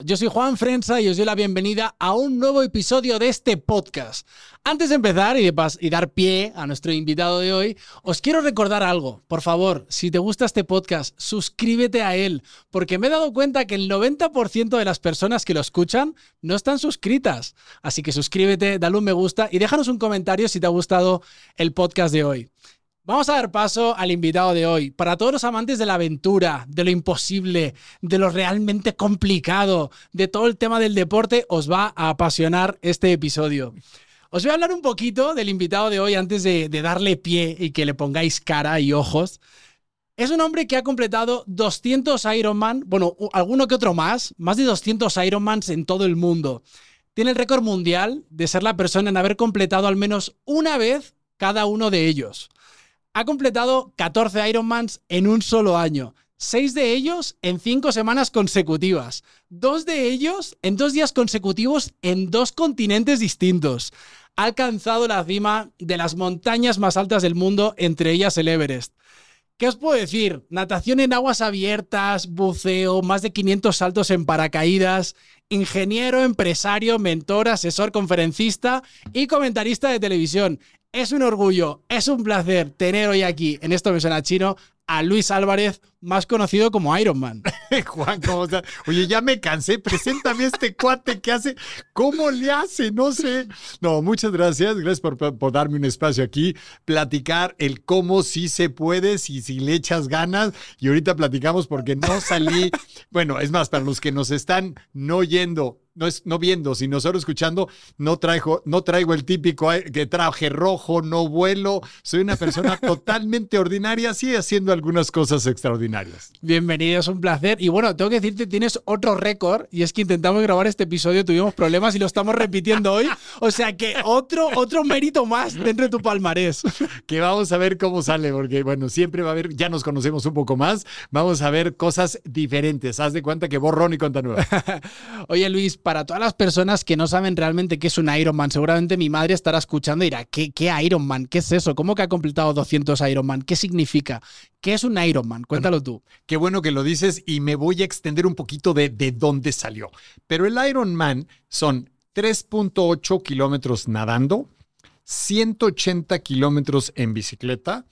Yo soy Juan Frenza y os doy la bienvenida a un nuevo episodio de este podcast. Antes de empezar y, y, dar pie a nuestro invitado de hoy, os quiero recordar algo. Por favor, si te gusta este podcast, suscríbete a él, porque me he dado cuenta que el 90% de las personas que lo escuchan no están suscritas. Así que suscríbete, dale un me gusta y déjanos un comentario si te ha gustado el podcast de hoy. Vamos a dar paso al invitado de hoy. Para todos los amantes de la aventura, de lo imposible, de lo realmente complicado, de todo el tema del deporte, os va a apasionar este episodio. Os voy a hablar un poquito del invitado de hoy antes de, darle pie y que le pongáis cara y ojos. Es un hombre que ha completado 200 Ironman, bueno, alguno que otro más, más de 200 Ironmans en todo el mundo. Tiene el récord mundial de ser la persona en haber completado al menos una vez cada uno de ellos ha completado 14 Ironmans en un solo año. Seis de ellos en cinco semanas consecutivas. Dos de ellos en dos días consecutivos en dos continentes distintos. Ha alcanzado la cima de las montañas más altas del mundo, entre ellas el Everest. ¿Qué os puedo decir? Natación en aguas abiertas, buceo, más de 500 saltos en paracaídas, ingeniero, empresario, mentor, asesor, conferencista y comentarista de televisión. Es un orgullo, es un placer tener hoy aquí en Esto Me Suena Chino a Luis Álvarez, más conocido como Iron Man. Juan, ¿cómo estás? Oye, ya me cansé. Preséntame a este cuate que hace. ¿Cómo le hace? No sé. No, muchas gracias. Gracias por, por, darme un espacio aquí. Platicar el cómo sí se puede, si, si le echas ganas. Y ahorita platicamos porque no salí. bueno, es más, para los que nos están no yendo no es no viendo, sino solo escuchando, no traigo, no traigo el típico eh, que traje rojo, no vuelo, soy una persona totalmente ordinaria, sí haciendo algunas cosas extraordinarias. Bienvenido, es un placer. Y bueno, tengo que decirte, tienes otro récord, y es que intentamos grabar este episodio, tuvimos problemas y lo estamos repitiendo hoy. O sea que otro, otro mérito más dentro de tu palmarés. Que vamos a ver cómo sale, porque bueno, siempre va a haber, ya nos conocemos un poco más, vamos a ver cosas diferentes. Haz de cuenta que borrón y cuenta nueva. Oye, Luis, para todas las personas que no saben realmente qué es un Ironman, seguramente mi madre estará escuchando y dirá, ¿qué, qué Ironman? ¿Qué es eso? ¿Cómo que ha completado 200 Ironman? ¿Qué significa? ¿Qué es un Ironman? Cuéntalo tú. Qué bueno que lo dices y me voy a extender un poquito de, de dónde salió. Pero el Ironman son 3.8 kilómetros nadando, 180 kilómetros en bicicleta,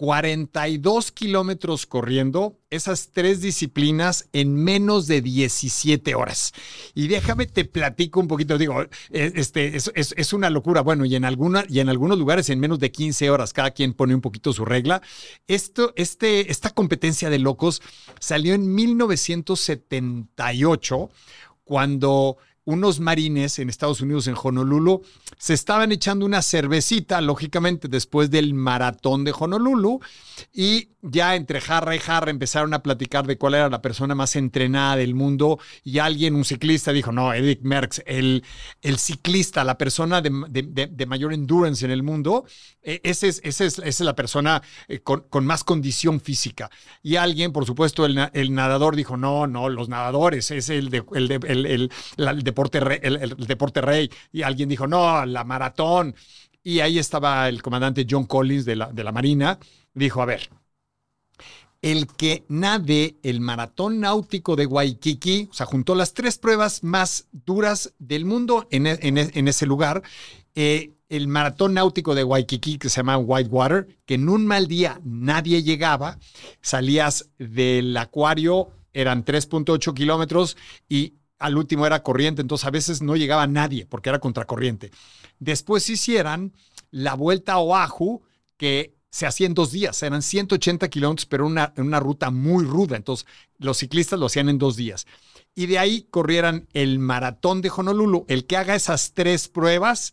42 kilómetros corriendo, esas tres disciplinas en menos de 17 horas. Y déjame te platico un poquito, digo, e, este, es, es, una locura. Bueno, y en, alguna, y en algunos lugares en menos de 15 horas, cada quien pone un poquito su regla. Esto, este, esta competencia de locos salió en 1978, cuando unos marines en Estados Unidos, en Honolulu, se estaban echando una cervecita, lógicamente, después del maratón de Honolulu, y ya entre jarra y jarra empezaron a platicar de cuál era la persona más entrenada del mundo, y alguien, un ciclista, dijo, no, Eric Merckx, el, el ciclista, la persona de, mayor endurance en el mundo, e, ese es, ese es, esa es la persona eh, con, más condición física. Y alguien, por supuesto, el, el, nadador dijo, no, no, los nadadores, es el, de, el, el, el deporte rey, el, deporte rey. Y alguien dijo, no, la maratón. Y ahí estaba el comandante John Collins de la, de la Marina. Dijo, a ver, el que nade el maratón náutico de Waikiki, o sea, juntó las tres pruebas más duras del mundo en, e, en, e, en ese lugar. Eh, el maratón náutico de Waikiki, que se llama Whitewater, que en un mal día nadie llegaba, salías del acuario, eran 3.8 kilómetros y al último era corriente, entonces a veces no llegaba nadie porque era contracorriente. Después hicieran la vuelta a Oahu, que se hacía en dos días, eran 180 kilómetros, pero una, una ruta muy ruda, entonces los ciclistas lo hacían en dos días. Y de ahí corrieran el maratón de Honolulu, el que haga esas tres pruebas,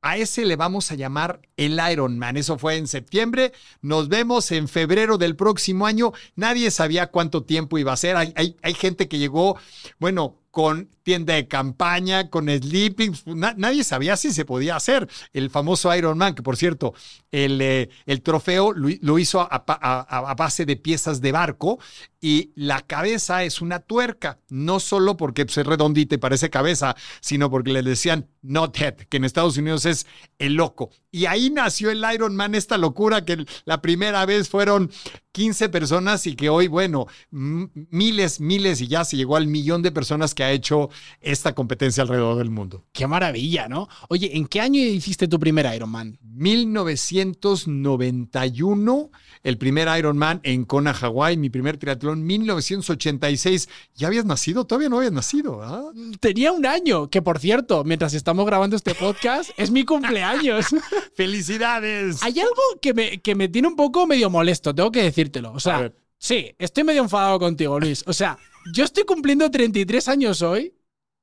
a ese le vamos a llamar el Ironman. Eso fue en septiembre. Nos vemos en febrero del próximo año. Nadie sabía cuánto tiempo iba a ser. Hay, hay, hay gente que llegó, bueno, con tienda de campaña, con sleeping. Pues, nadie sabía si se podía hacer. El famoso Iron Man, que por cierto, el, eh, el trofeo lo, hizo a, base de piezas de barco y la cabeza es una tuerca, no solo porque es redondita y parece cabeza, sino porque le decían not head, que en Estados Unidos es el loco. Y ahí nació el Iron Man, esta locura que la primera vez fueron 15 personas y que hoy, bueno, miles, miles y ya se llegó al millón de personas que ha hecho esta competencia alrededor del mundo. Qué maravilla, ¿no? Oye, ¿en qué año hiciste tu primer Iron Man? 1991, el primer Iron Man en Kona, Hawái, mi primer triatlón, 1986. ¿Ya habías nacido? Todavía no habías nacido. ¿ah? Tenía un año, que por cierto, mientras estamos grabando este podcast, es mi cumpleaños. ¡Felicidades! Hay algo que me, que me tiene un poco medio molesto, tengo que decírtelo. O sea, sí, estoy medio enfadado contigo, Luis. O sea, yo estoy cumpliendo 33 años hoy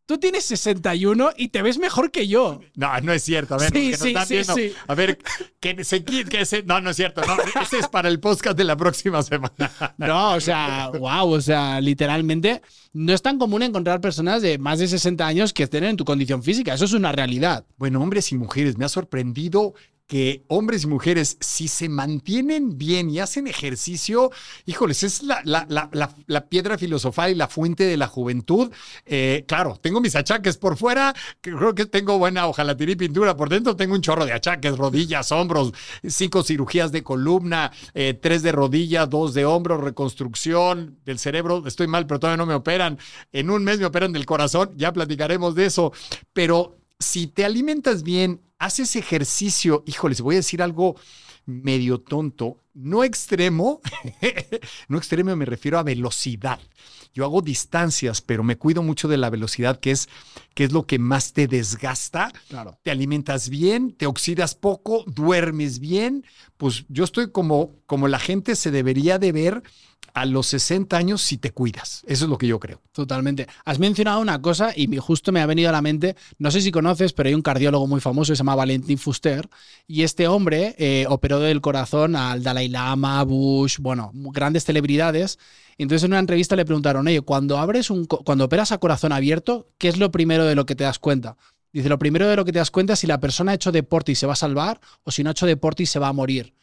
Tú tienes 61 y te ves mejor que yo. No, no es cierto. A ver, sí, sí, sí, sí, A ver, que se, que se, no, no es cierto. No, ese es para el podcast de la próxima semana. No, o sea, wow, o sea, literalmente no es tan común encontrar personas de más de 60 años que estén en tu condición física. Eso es una realidad. Bueno, hombres y mujeres, me ha sorprendido que hombres y mujeres, si se mantienen bien y hacen ejercicio, híjoles, es la, la, piedra filosofal y la fuente de la juventud. Eh, claro, tengo mis achaques por fuera, creo que tengo buena tiré pintura, por dentro tengo un chorro de achaques, rodillas, hombros, cinco cirugías de columna, eh, tres de rodilla, dos de hombros, reconstrucción del cerebro, estoy mal, pero todavía no me operan. En un mes me operan del corazón, ya platicaremos de eso, pero si te alimentas bien, haces ejercicio, híjoles, voy a decir algo medio tonto, no extremo, no extremo me refiero a velocidad. Yo hago distancias, pero me cuido mucho de la velocidad, que es, que es lo que más te desgasta. Claro. Te alimentas bien, te oxidas poco, duermes bien. Pues yo estoy como, como la gente se debería de ver a los 60 años si te cuidas. Eso es lo que yo creo. Totalmente. Has mencionado una cosa y justo me ha venido a la mente, no sé si conoces, pero hay un cardiólogo muy famoso que se llama Valentín Fuster y este hombre eh, operó del corazón al Dalai Lama, Bush, bueno, grandes celebridades. Entonces en una entrevista le preguntaron, oye, cuando abres un, cuando operas a corazón abierto, ¿qué es lo primero de lo que te das cuenta? Dice, lo primero de lo que te das cuenta es si la persona ha hecho deporte y se va a salvar o si no ha hecho deporte y se va a morir.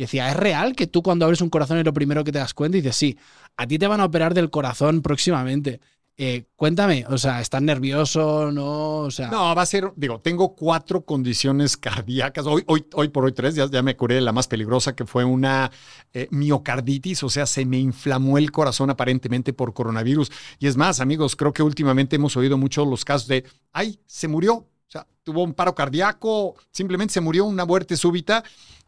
Y decía, ¿es real que tú cuando abres un corazón es lo primero que te das cuenta? Y dices, sí, a ti te van a operar del corazón próximamente. Eh, cuéntame, o sea, ¿estás nervioso? ¿No? O sea... No, va a ser, digo, tengo cuatro condiciones cardíacas. Hoy, hoy, hoy por hoy tres, ya, ya me curé de la más peligrosa, que fue una eh, miocarditis, o sea, se me inflamó el corazón aparentemente por coronavirus. Y es más, amigos, creo que últimamente hemos oído mucho los casos de, ay, se murió, o sea, tuvo un paro cardíaco, simplemente se murió, una muerte súbita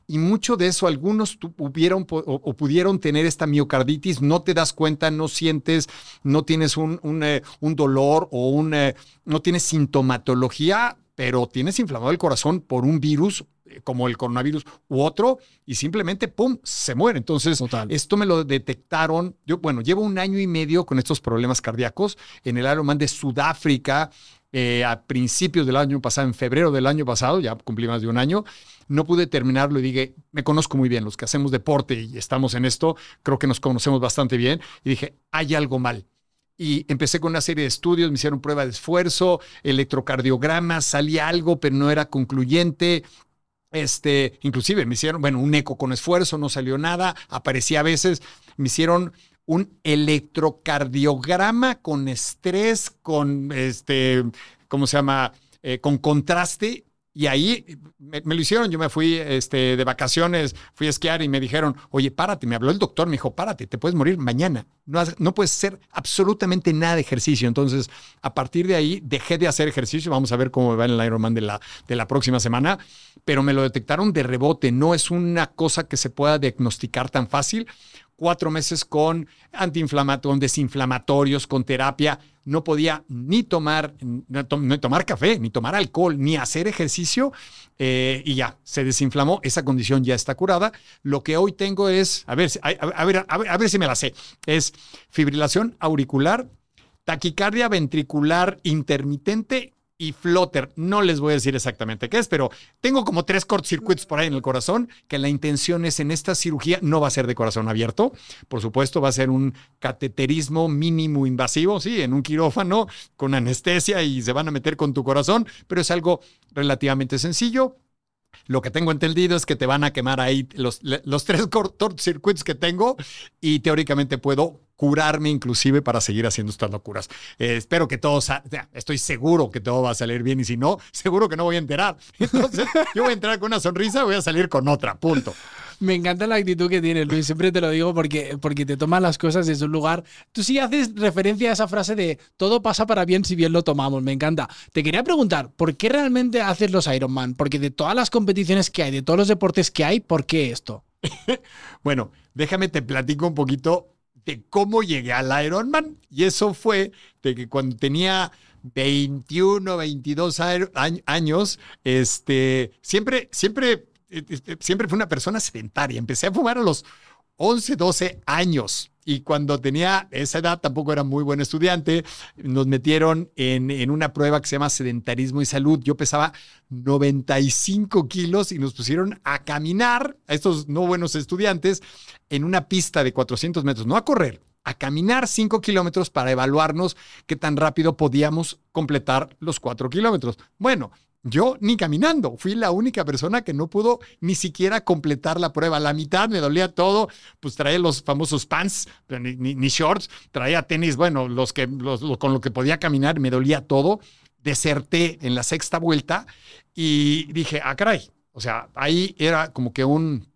y mucho de eso algunos tuvieron o, pudieron tener esta miocarditis, no te das cuenta, no sientes, no tienes un, un, eh, dolor o un, eh, no tienes sintomatología, pero tienes inflamado el corazón por un virus eh, como el coronavirus u otro y simplemente, ¡pum!, se muere. Entonces, esto me lo detectaron. Yo, bueno, llevo un año y medio con estos problemas cardíacos en el Ironman de Sudáfrica. A principios del año pasado, en febrero del año pasado, ya cumplí más de un año, no pude terminarlo y dije, me conozco muy bien, los que hacemos deporte y estamos en esto, creo que nos conocemos bastante bien. Y dije, hay algo mal. Y empecé con una serie de estudios, me hicieron prueba de esfuerzo, electrocardiograma, salía algo, pero no era concluyente. Este, inclusive me hicieron, bueno, un eco con esfuerzo, no salió nada, aparecía a veces, me hicieron un electrocardiograma con estrés, con este, ¿cómo se llama? Eh, con contraste. Y ahí me, lo hicieron, yo me fui este, de vacaciones, fui a esquiar y me dijeron, oye, párate, me habló el doctor, me dijo, párate, te puedes morir mañana, no, no puedes hacer absolutamente nada de ejercicio. Entonces, a partir de ahí, dejé de hacer ejercicio, vamos a ver cómo va en el Ironman de la, de la próxima semana, pero me lo detectaron de rebote, no es una cosa que se pueda diagnosticar tan fácil. Cuatro meses con antiinflamatorios, desinflamatorios, con terapia, no podía ni tomar, ni tomar café, ni tomar alcohol, ni hacer ejercicio, eh, y ya, se desinflamó, esa condición ya está curada. Lo que hoy tengo es, a ver, a, ver, a ver si me la sé, es fibrilación auricular, taquicardia ventricular intermitente y Flutter. No les voy a decir exactamente qué es, pero tengo como tres cortocircuitos por ahí en el corazón, que la intención es en esta cirugía no va a ser de corazón abierto, por supuesto va a ser un cateterismo mínimo invasivo, sí, en un quirófano con anestesia y se van a meter con tu corazón, pero es algo relativamente sencillo. Lo que tengo entendido es que te van a quemar ahí los, los tres cortocircuitos que tengo y teóricamente puedo curarme inclusive para seguir haciendo estas locuras. Eh, espero que todo, estoy seguro que todo va a salir bien y si no, seguro que no voy a enterar. Entonces, yo voy a entrar con una sonrisa y voy a salir con otra, punto. Me encanta la actitud que tienes, Luis. Siempre te lo digo porque, porque te tomas las cosas desde un lugar. Tú sí haces referencia a esa frase de todo pasa para bien si bien lo tomamos. Me encanta. Te quería preguntar, ¿por qué realmente haces los Ironman? Porque de todas las competiciones que hay, de todos los deportes que hay, ¿por qué esto? Bueno, déjame te platico un poquito de cómo llegué al Ironman. Y eso fue de que cuando tenía 21, 22 aer- añ- años, este, siempre, siempre, eh, eh, siempre fui una persona sedentaria. Empecé a fumar a los 11, 12 años. Y cuando tenía esa edad, tampoco era muy buen estudiante. Nos metieron en, en una prueba que se llama sedentarismo y salud. Yo pesaba 95 kilos y nos pusieron a caminar a estos no buenos estudiantes en una pista de 400 metros, no a correr, a caminar 5 kilómetros para evaluarnos qué tan rápido podíamos completar los 4 kilómetros. Bueno, yo ni caminando, fui la única persona que no pudo ni siquiera completar la prueba. La mitad me dolía todo, pues traía los famosos pants, ni, shorts, traía tenis, bueno, los que, los- con lo que podía caminar, me dolía todo. Deserté en la sexta vuelta y dije, ah, caray. O sea, ahí era como que un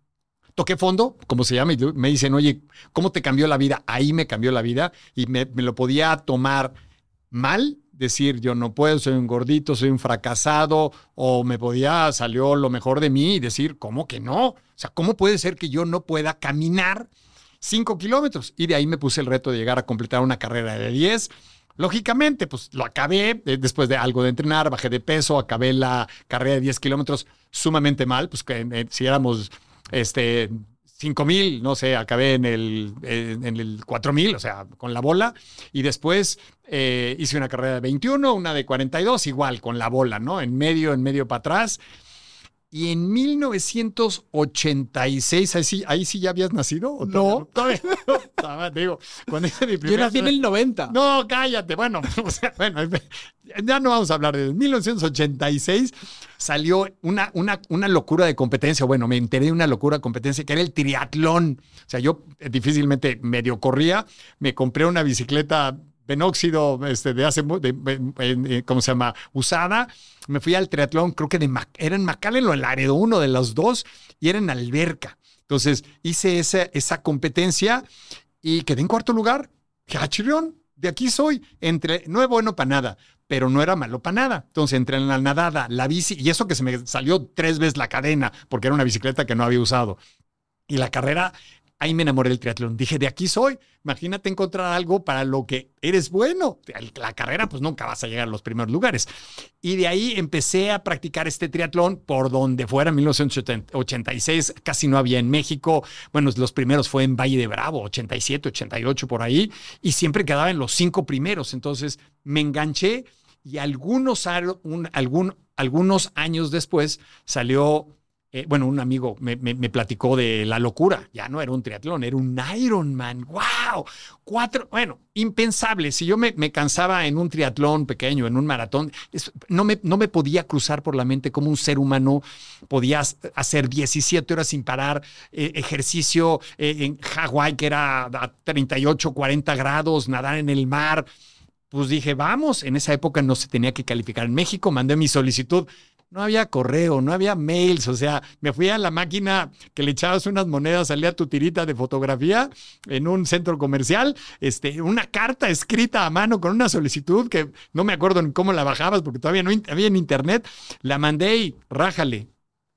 toqué fondo, como se llama, y me dicen, oye, ¿cómo te cambió la vida? Ahí me cambió la vida y me lo podía tomar mal, decir yo no puedo, soy un gordito, soy un fracasado, o me podía, salió lo mejor de mí y decir, ¿cómo que no? O sea, ¿cómo puede ser que yo no pueda caminar cinco kilómetros? Y de ahí me puse el reto de llegar a completar una carrera de 10. Lógicamente, pues lo acabé eh, después de algo de entrenar, bajé de peso, acabé la carrera de 10 kilómetros sumamente mal, pues que eh, si éramos este, 5 mil, no sé, acabé en el, en, el 4 mil, o sea, con la bola. Y después eh, hice una carrera de 21, una de 42, igual, con la bola, ¿no? En medio, en medio para atrás. Y en 1986, ahí sí, ahí sí ya habías nacido. ¿o No. todavía no? Todavía digo, cuando hice mi Yo nací en el 90. no, cállate. Bueno, o sea, bueno, ya no vamos a hablar de eso. En 1986 salió una, una, una locura de competencia. Bueno, me enteré de una locura de competencia que era el triatlón. O sea, yo eh, difícilmente medio corría. Me compré una bicicleta penóxido este, de hace, de- de- eh, ¿cómo se llama? Usada. Me fui al triatlón, creo que de Mac- era en McAllen o en Laredo, uno de los dos, y era en alberca. Entonces hice esa, esa competencia y quedé en cuarto lugar. Dije, "Ah, de aquí soy. Entre, no es bueno para nada, pero no era malo para nada. Entonces, entre la nadada, la bici, y eso que se me salió tres veces la cadena, porque era una bicicleta que no había usado. Y la carrera, ahí me enamoré del triatlón. Dije, de aquí soy. Imagínate encontrar algo para lo que eres bueno. La carrera, pues nunca vas a llegar a los primeros lugares. Y de ahí empecé a practicar este triatlón por donde fuera, en 1986, casi no había en México. Bueno, los primeros fue en Valle de Bravo, 87, 88 por ahí, y siempre quedaba en los cinco primeros. Entonces me enganché y algunos, algunos años después salió, eh, bueno, un amigo me, platicó de la locura. Ya no era un triatlón, era un Ironman. ¡Wow! Cuatro, bueno, impensable. Si yo me, cansaba en un triatlón pequeño, en un maratón, no, me, no me podía cruzar por la mente cómo un ser humano podía hacer 17 horas sin parar, eh, ejercicio eh, en Hawái, que era a 38, 40 grados, nadar en el mar. Pues dije, vamos, en esa época no se tenía que calificar en México, mandé mi solicitud. No había correo, no había mails, o sea, me fui a la máquina que le echabas unas monedas, salía tu tirita de fotografía en un centro comercial, este, una carta escrita a mano con una solicitud que no me acuerdo ni cómo la bajabas porque todavía no había en internet, la mandé y rájale.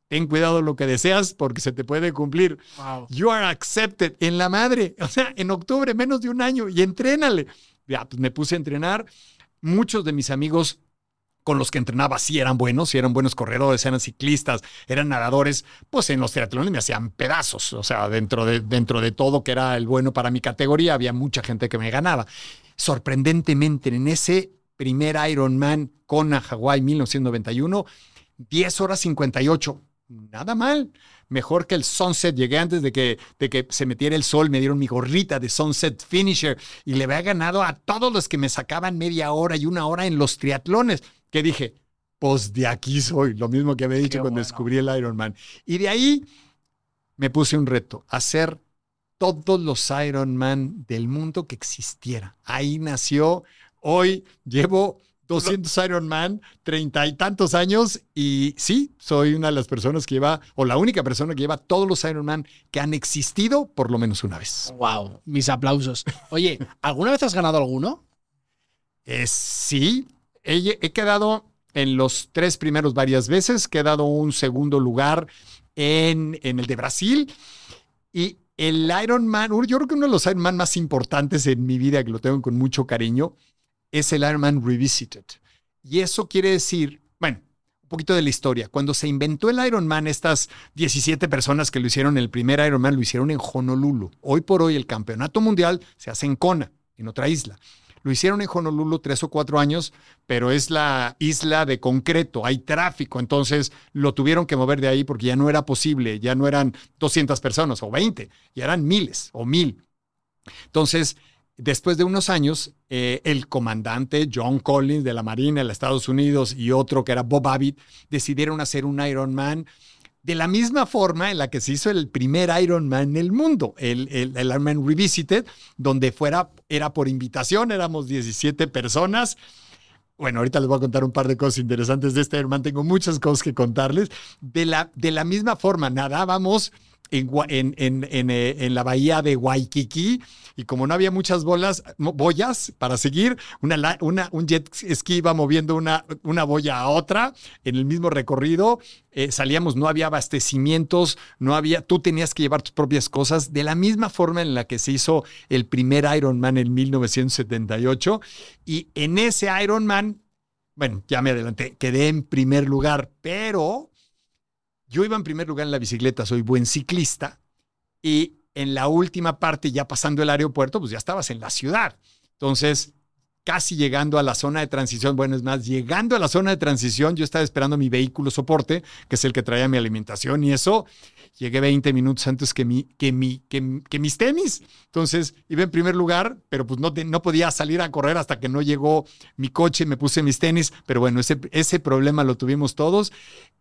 Ten cuidado lo que deseas porque se te puede cumplir. Wow. You are accepted en la madre. O sea, en octubre, menos de un año, y entrénale. Ya, pues me puse a entrenar. Muchos de mis amigos con los que entrenaba sí eran buenos, sí eran buenos corredores, eran ciclistas, eran nadadores, pues en los triatlones me hacían pedazos. O sea, dentro de, dentro de todo que era el bueno para mi categoría, había mucha gente que me ganaba. Sorprendentemente, en ese primer Ironman Kona, Hawái, 1991, 10 horas 58. Nada mal. Mejor que el Sunset. Llegué antes de que, de que se metiera el sol. Me dieron mi gorrita de Sunset Finisher y le había ganado a todos los que me sacaban media hora y una hora en los triatlones. Que dije, pues de aquí soy. Lo mismo que había dicho Qué cuando bueno. descubrí el Ironman. Y de ahí me puse un reto, hacer todos los Ironman del mundo que existiera. Ahí nació. Hoy llevo 200 Ironman, treinta y tantos años y sí, soy una de las personas que lleva, o la única persona que lleva todos los Ironman que han existido por lo menos una vez. Wow, mis aplausos. Oye, ¿alguna vez has ganado alguno? Eh, sí, he, he quedado en los tres primeros varias veces, he quedado un segundo lugar en, en el de Brasil y el Ironman, yo creo que uno de los Ironman más importantes en mi vida, que lo tengo con mucho cariño, es el Ironman Revisited. Y eso quiere decir, bueno, un poquito de la historia. Cuando se inventó el Ironman, estas 17 personas que lo hicieron, el primer Ironman lo hicieron en Honolulu. Hoy por hoy el campeonato mundial se hace en Kona, en otra isla. Lo hicieron en Honolulu tres o cuatro años, pero es la isla de concreto, hay tráfico, entonces lo tuvieron que mover de ahí porque ya no era posible, ya no eran 200 personas o 20, ya eran miles o mil. Entonces, después de unos años, eh, el comandante John Collins de la Marina de los Estados Unidos y otro que era Bob Abbott decidieron hacer un Ironman de la misma forma en la que se hizo el primer Ironman en el mundo, el, el, el Ironman Revisited, donde fuera, era por invitación, éramos 17 personas. Bueno, ahorita les voy a contar un par de cosas interesantes de este Ironman, tengo muchas cosas que contarles. De la, de la misma forma, nadábamos en, en, en, en, en la bahía de Waikiki y como no había muchas bolas, boyas para seguir, una, una, un jet ski iba moviendo una, una boya a otra en el mismo recorrido. Eh, salíamos, no había abastecimientos, no había, tú tenías que llevar tus propias cosas, de la misma forma en la que se hizo el primer Ironman en 1978. Y en ese Ironman, bueno, ya me adelanté, quedé en primer lugar, pero yo iba en primer lugar en la bicicleta, soy buen ciclista y en la última parte, ya pasando el aeropuerto, pues ya estabas en la ciudad. Entonces, casi llegando a la zona de transición, bueno, es más, llegando a la zona de transición, yo estaba esperando mi vehículo soporte, que es el que traía mi alimentación y eso, llegué 20 minutos antes que, mi, que, mi, que, que mis tenis. Entonces, iba en primer lugar, pero pues no, no podía salir a correr hasta que no llegó mi coche, me puse mis tenis, pero bueno, ese, ese problema lo tuvimos todos.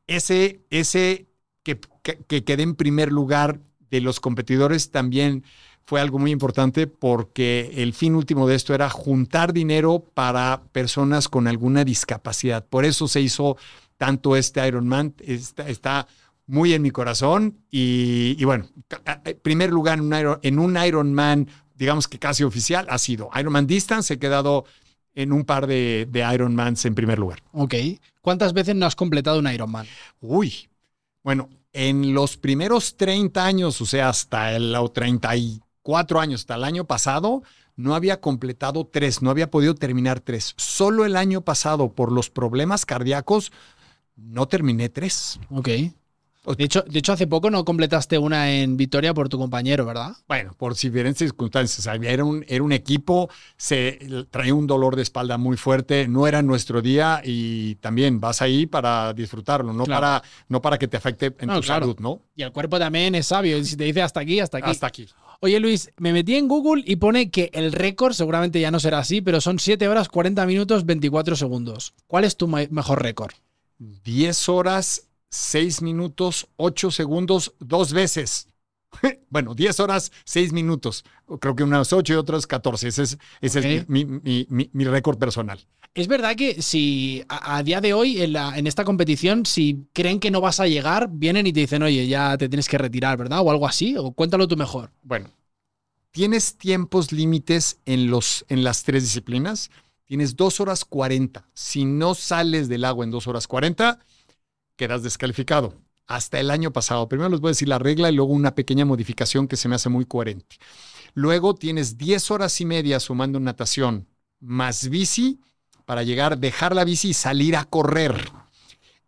Ese, ese que, que, que quedé en primer lugar de los competidores también fue algo muy importante porque el fin último de esto era juntar dinero para personas con alguna discapacidad. Por eso se hizo tanto este Ironman. Está, está muy en mi corazón y, y, bueno, primer lugar en un, Iron, en un Ironman, digamos que casi oficial, ha sido Ironman Distance. He quedado en un par de, de Ironmans en primer lugar. Ok. ¿Cuántas veces no has completado un Ironman? Uy, bueno, en los primeros 30 años, o sea, hasta el 34 años, hasta el año pasado, no había completado tres, no había podido terminar tres. Solo el año pasado, por los problemas cardíacos, no terminé tres. Ok. De hecho, de hecho, hace poco no completaste una en Vitoria por tu compañero, ¿verdad? Bueno, por diferentes circunstancias. Era un, era un equipo, se traía un dolor de espalda muy fuerte, no era nuestro día y también vas ahí para disfrutarlo, no, claro. para, no para que te afecte en no, tu claro. salud, ¿no? Y el cuerpo también es sabio, y si te dice hasta aquí, hasta aquí. Hasta aquí. Oye Luis, me metí en Google y pone que el récord, seguramente ya no será así, pero son 7 horas 40 minutos 24 segundos. ¿Cuál es tu mejor récord? 10 horas 6 minutos, 8 segundos, dos veces. Bueno, 10 horas, 6 minutos. Creo que unas 8 y otras 14. Ese es, ese okay. es mi, mi, mi, mi récord personal. Es verdad que si a, a día de hoy, en, la, en, esta competición, si creen que no vas a llegar, vienen y te dicen, oye, ya te tienes que retirar, ¿verdad? O algo así. O cuéntalo tú mejor. Bueno, tienes tiempos límites en, los, en las tres disciplinas. Tienes 2 horas 40. Si no sales del agua en 2 horas 40, quedas descalificado. Hasta el año pasado. Primero les voy a decir la regla y luego una pequeña modificación que se me hace muy coherente. Luego tienes 10 horas y media sumando natación más bici para llegar, dejar la bici y salir a correr.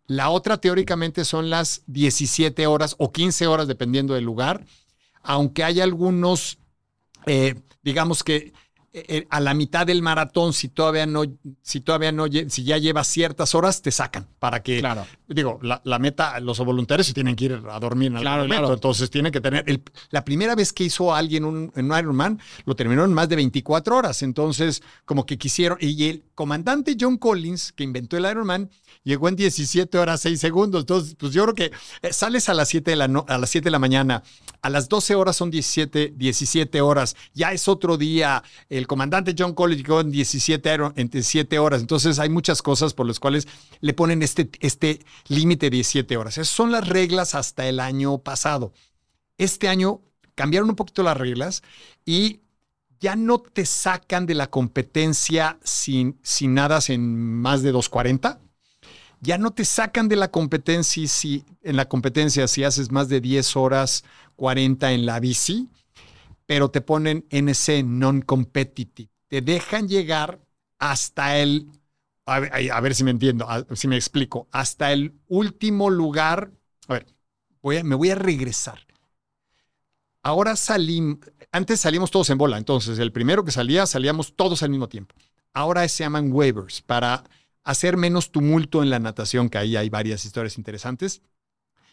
La otra teóricamente son las 17 horas o 15 horas dependiendo del lugar, aunque hay algunos, eh, digamos que a la mitad del maratón, si todavía no, si todavía no, si ya llevas ciertas horas, te sacan para que, Claro. digo, la, la meta, los voluntarios se tienen que ir a dormir en algún Claro, momento, claro. entonces tienen que tener, el- la primera vez que hizo alguien un, en un Ironman, lo terminó en más de 24 horas, entonces como que quisieron, y el comandante John Collins, que inventó el Ironman, llegó en 17 horas 6 segundos, entonces pues yo creo que eh, sales a las 7 de la, no- a las 7 de la mañana, a las 12 horas son 17, 17 horas, ya es otro día, el comandante John Collins llegó en 17, aero- en 17 horas, entonces hay muchas cosas por las cuales le ponen este, este límite de 17 horas. Esas son las reglas hasta el año pasado. Este año cambiaron un poquito las reglas y ya no te sacan de la competencia sin, si nadas en más de 240. Ya no te sacan de la competencia si, en la competencia si haces más de 10 horas 40 en la bici, pero te ponen NC non-competitive. Te dejan llegar hasta el, a ver, a ver si me entiendo, a- si me explico, hasta el último lugar. A ver, voy me voy a regresar. Ahora salimos, antes salimos todos en bola, entonces el primero que salía, salíamos todos al mismo tiempo. Ahora se llaman waivers para hacer menos tumulto en la natación, que ahí hay varias historias interesantes.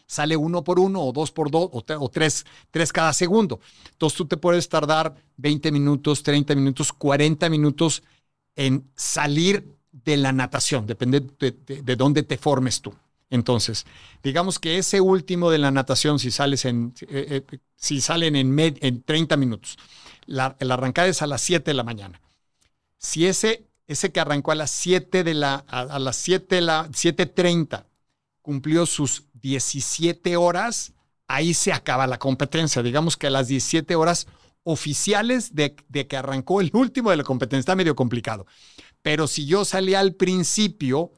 Sale uno por uno o dos por dos o, tre- o tres, tres cada segundo. Entonces tú te puedes tardar 20 minutos, 30 minutos, 40 minutos en salir de la natación, depende de, de- de dónde te formes tú. Entonces, digamos que ese último de la natación, si sales en, eh, eh, si salen en, med- en 30 minutos, la arrancada es a las 7 de la mañana. Si ese, ese que arrancó a las 7 de la, a, las 7 de la, 7.30 cumplió sus 17 horas, ahí se acaba la competencia. Digamos que a las 17 horas oficiales de, de que arrancó el último de la competencia, está medio complicado. Pero si yo salí al principio,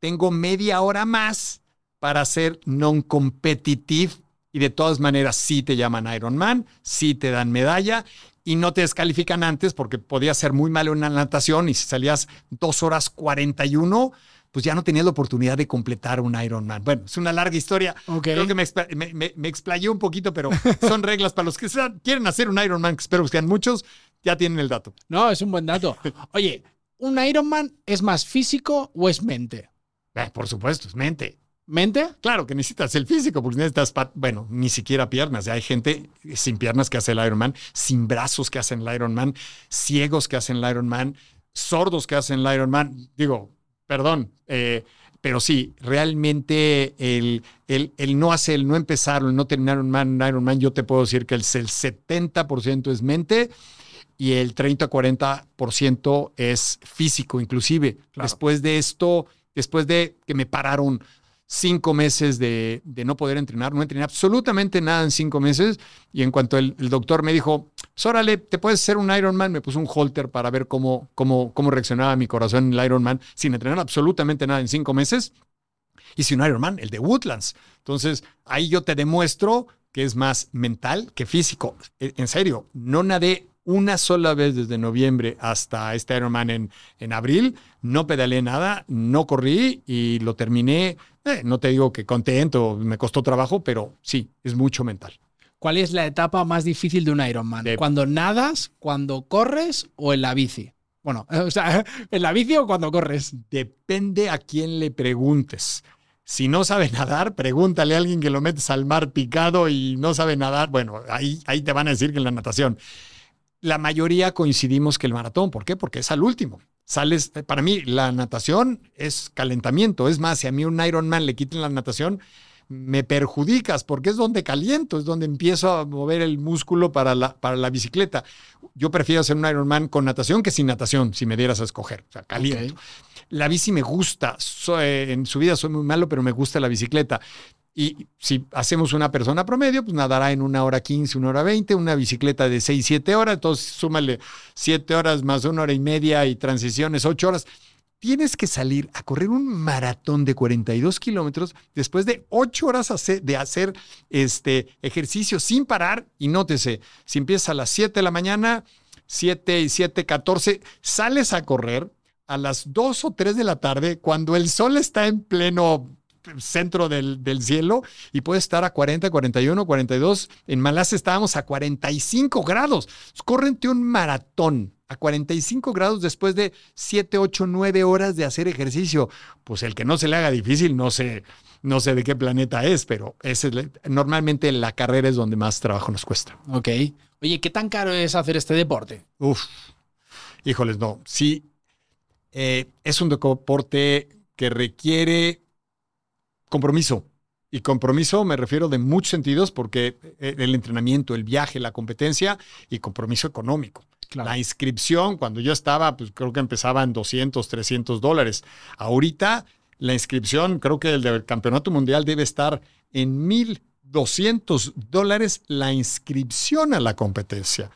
tengo media hora más para ser non-competitive y de todas maneras sí te llaman Ironman, sí te dan medalla y no te descalifican antes porque podía ser muy malo en la natación y si salías dos horas 41, pues ya no tenías la oportunidad de completar un Ironman. Bueno, es una larga historia. Ok. Creo que me, me, me- me explayé un poquito, pero son reglas para los que quieren hacer un Ironman, que espero que sean muchos, ya tienen el dato. No, es un buen dato. Oye, ¿un Ironman es más físico o es mente? Eh, por supuesto, es mente. ¿Mente? Claro que necesitas el físico, porque necesitas, bueno, ni siquiera piernas. Ya hay gente sin piernas que hace el Ironman, sin brazos que hacen el Ironman, ciegos que hacen el Ironman, sordos que hacen el Ironman. Digo, perdón, eh, pero sí, realmente el, el, el no hacer, el no empezar, el no terminar un man, un Ironman, yo te puedo decir que el, el 70% es mente y el 30-40% es físico, inclusive. Claro. Después de esto, después de que me pararon cinco meses de, no poder entrenar, no entrené absolutamente nada en cinco meses. Y en cuanto el, el doctor me dijo, pues órale, te puedes hacer un Ironman, me puso un holter para ver cómo, cómo, cómo reaccionaba mi corazón en el Ironman sin entrenar absolutamente nada en cinco meses. Hice un Ironman, el de Woodlands. Entonces, ahí yo te demuestro que es más mental que físico. E- En serio, no nadé una sola vez desde noviembre hasta este Ironman en, en abril. No pedaleé nada, no corrí y lo terminé. eh, no te digo que contento, me costó trabajo, pero sí, es mucho mental. ¿Cuál es la etapa más difícil de un Ironman? De- ¿Cuando nadas, cuando corres o en la bici? Bueno, o sea, ¿en la bici o cuando corres? Depende a quién le preguntes. Si no sabe nadar, pregúntale a alguien que lo metes al mar picado y no sabe nadar. Bueno, ahí, ahí te van a decir que en la natación. La mayoría coincidimos que el maratón. ¿Por qué? Porque es al último. Sales, para mí, la natación es calentamiento. Es más, si a mí un Ironman le quiten la natación, me perjudicas porque es donde caliento, es donde empiezo a mover el músculo para la, para la bicicleta. Yo prefiero hacer un Ironman con natación que sin natación, si me dieras a escoger. O sea, caliento. La bici me gusta. Soy- en su vida soy muy malo, pero me gusta la bicicleta. Y si hacemos una persona promedio, pues nadará en una hora 15, una hora 20, una bicicleta de 6, 7 horas, entonces súmale 7 horas más una hora y media y transiciones 8 horas. Tienes que salir a correr un maratón de 42 kilómetros después de 8 horas de hacer este ejercicio sin parar. Y nótese, si empiezas a las 7 de la mañana, 7 y 7, 14, sales a correr a las 2 o 3 de la tarde cuando el sol está en pleno centro del, del, cielo y puede estar a 40, 41, 42. En Malasia estábamos a 45 grados. Córrente un maratón a 45 grados después de 7, 8, 9 horas de hacer ejercicio. Pues el que no se le haga difícil, no sé, no sé de qué planeta es, pero ese, normalmente la carrera es donde más trabajo nos cuesta. Ok. Oye, ¿qué tan caro es hacer este deporte? Uf, híjoles, no. Sí, eh, es un deporte que requiere compromiso. Y compromiso me refiero de muchos sentidos porque eh, el entrenamiento, el viaje, la competencia y compromiso económico. La inscripción, cuando yo estaba, pues creo que empezaba en 200, 300 dólares. Ahorita la inscripción, creo que el del Campeonato Mundial debe estar en 1.200 dólares la inscripción a la competencia.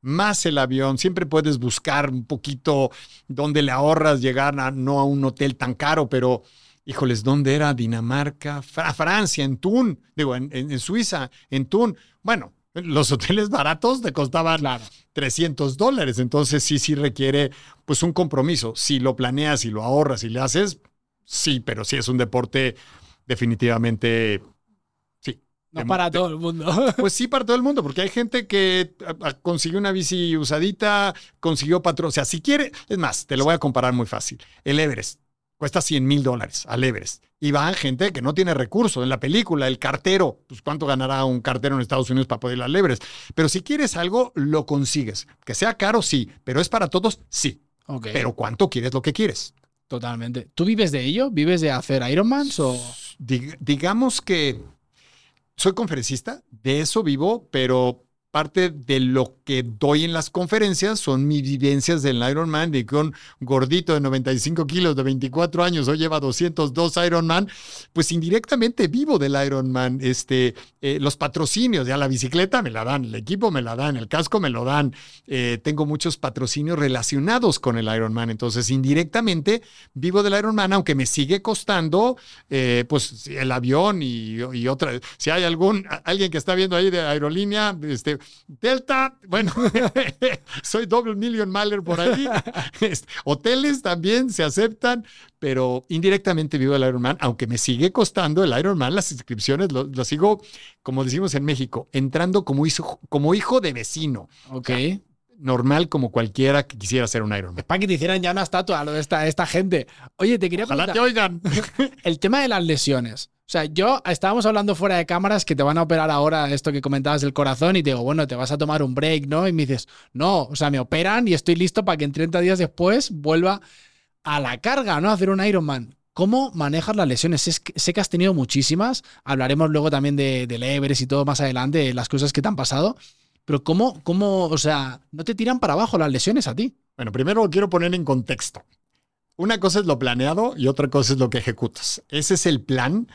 Más el avión, siempre puedes buscar un poquito dónde le ahorras llegar a, no a un hotel tan caro, pero híjoles, ¿dónde era? Dinamarca, Francia, en Thun, digo, en, en Suiza, en Thun. Bueno, los hoteles baratos te costaban 300 dólares, entonces sí, sí requiere pues un compromiso. Si lo planeas y lo ahorras y le haces, sí, pero sí es un deporte definitivamente, sí. No para todo el mundo. Pues sí, para todo el mundo, porque hay gente que consiguió una bici usadita, consiguió patrón. O sea, si quiere, es más, te lo voy a comparar muy fácil. El Everest cuesta 100 mil dólares al Everest. Y van gente que no tiene recursos. En la película, el cartero, pues cuánto ganará un cartero en Estados Unidos para poder ir al Everest. Pero si quieres algo, lo consigues. Que sea caro, sí. Pero es para todos, sí. Pero ¿cuánto quieres lo que quieres? Totalmente. ¿Tú vives de ello? ¿Vives de hacer Ironmans o...? digamos que soy conferencista, de eso vivo, pero parte de lo que doy en las conferencias son mis vivencias del Ironman, de que un gordito de 95 kilos de 24 años hoy lleva 202 Ironman, pues indirectamente vivo del Ironman. Este, eh, los patrocinios, ya la bicicleta me la dan, el equipo me la dan, el casco me lo dan. Eh, tengo muchos patrocinios relacionados con el Ironman, entonces indirectamente vivo del Ironman, aunque me sigue costando eh, pues el avión y, y otra. Si hay algún, alguien que está viendo ahí de aerolínea, este, Delta, bueno, soy Double Million Mailer por ahí. Hoteles también se aceptan, pero indirectamente vivo el Ironman, aunque me sigue costando el Ironman, las inscripciones, lo, sigo, como decimos en México, entrando como hijo, como hijo de vecino. Ok. normal como cualquiera que quisiera ser un Ironman. para que te hicieran ya una estatua lo de esta, esta gente. Oye, te quería preguntar. Ojalá te oigan. El tema de las lesiones. O sea, yo estábamos hablando fuera de cámaras que te van a operar ahora esto que comentabas del corazón y te digo, bueno, te vas a tomar un break, ¿no? Y me dices, no, o sea, me operan y estoy listo para que en 30 días después vuelva a la carga, ¿no? A hacer un Ironman. ¿Cómo manejas las lesiones? Sé que has tenido muchísimas. Hablaremos luego también de, del Everest y todo más adelante, de las cosas que te han pasado. Pero ¿cómo, ¿cómo, o sea, no te tiran para abajo las lesiones a ti? Bueno, primero quiero poner en contexto. Una cosa es lo planeado y otra cosa es lo que ejecutas. Ese es el plan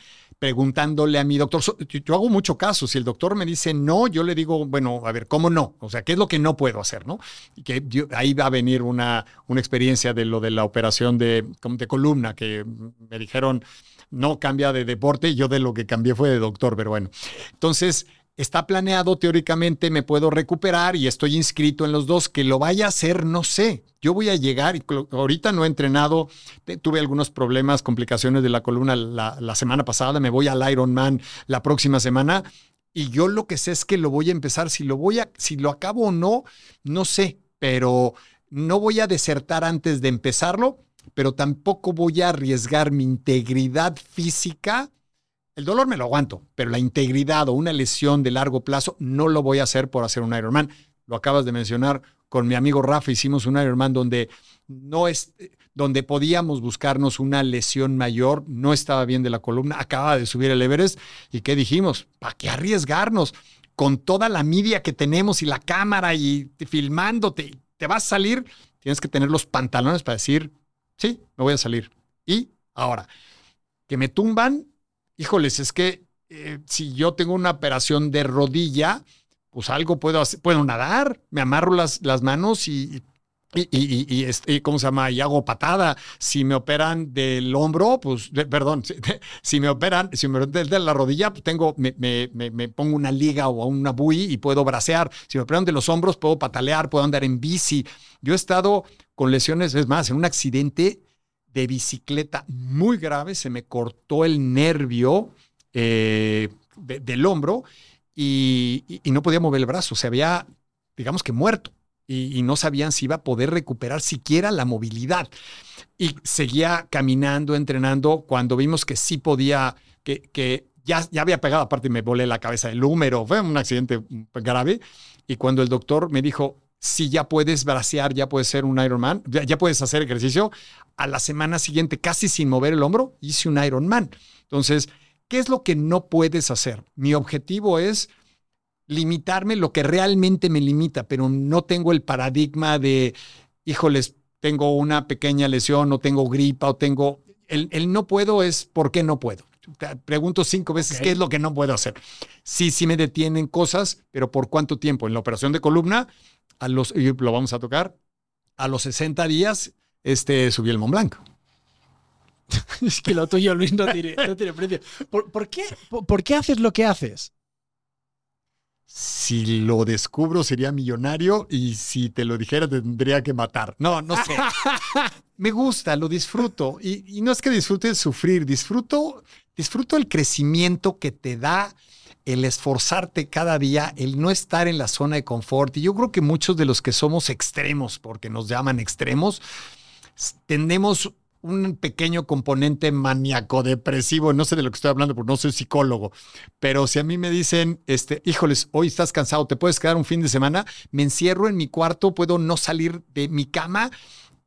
preguntándole a mi doctor. Yo hago mucho caso. Si el doctor me dice no, yo le digo, bueno, a ver, ¿cómo no? O sea, ¿qué es lo que no puedo hacer? ¿no? Y que ahí va a venir una, una experiencia de lo de la operación de, de columna, que me dijeron, no cambia de deporte, yo de lo que cambié fue de doctor, pero bueno. Entonces, está planeado teóricamente, me puedo recuperar y estoy inscrito en los dos. Que lo vaya a hacer, no sé. Yo voy a llegar y ahorita no he entrenado, tuve algunos problemas, complicaciones de la columna la, semana pasada, me voy al Ironman la próxima semana y yo lo que sé es que lo voy a empezar. Si lo voy a, si lo acabo o no, no sé, pero no voy a desertar antes de empezarlo, pero tampoco voy a arriesgar mi integridad física el dolor me lo aguanto, pero la integridad o una lesión de largo plazo no lo voy a hacer por hacer un Ironman. Lo acabas de mencionar con mi amigo Rafa, hicimos un Ironman donde no es, donde podíamos buscarnos una lesión mayor, no estaba bien de la columna, acaba de subir el Everest y qué dijimos, ¿para qué arriesgarnos? Con toda la media que tenemos y la cámara y filmándote, te vas a salir, tienes que tener los pantalones para decir, sí, me voy a salir. Y ahora, que me tumban, híjoles, es que eh, si yo tengo una operación de rodilla, pues algo puedo hacer, puedo nadar, me amarro las, las manos y, y, este, ¿cómo se llama? Y hago patada. Si me operan del hombro, pues, perdón, si, me operan, si me operan de la rodilla, pues tengo, me, me, me, pongo una liga o una bui y puedo bracear. Si me operan de los hombros, puedo patalear, puedo andar en bici. Yo he estado con lesiones, es más, en un accidente de bicicleta muy grave, se me cortó el nervio eh, de- del hombro y, no podía mover el brazo, se había, digamos que muerto y, no sabían si iba a poder recuperar siquiera la movilidad. Y seguía caminando, entrenando, cuando vimos que sí podía, que, que ya, ya había pegado, aparte me volé la cabeza del húmero, fue un accidente grave. Y cuando el doctor me dijo, si ya puedes bracear, ya puedes ser un Ironman, ya, ya puedes hacer ejercicio, a la semana siguiente, casi sin mover el hombro, hice un Ironman. Entonces, ¿qué es lo que no puedes hacer? Mi objetivo es limitarme lo que realmente me limita, pero no tengo el paradigma de, híjoles, tengo una pequeña lesión o tengo gripa o tengo... El, el no puedo es ¿por qué no puedo? Te pregunto cinco veces qué es lo que no puedo hacer. Sí, sí me detienen cosas, pero ¿por cuánto tiempo? En la operación de columna, a los, y lo vamos a tocar, a los 60 días este, subí el Mont Blanc. Es que lo tuyo, Luis, no tiene, no tiene precio. ¿Por, por qué, por, por qué haces lo que haces? Si lo descubro sería millonario y si te lo dijera tendría que matar. No, no sé. Me gusta, lo disfruto. Y, y no es que disfrute sufrir, disfruto, disfruto el crecimiento que te da el esforzarte cada día, el no estar en la zona de confort. Y yo creo que muchos de los que somos extremos, porque nos llaman extremos, s- tendemos un pequeño componente maníaco depresivo. No sé de lo que estoy hablando porque no soy psicólogo, pero si a mí me dicen, este, híjoles, hoy estás cansado, te puedes quedar un fin de semana, me encierro en mi cuarto, puedo no salir de mi cama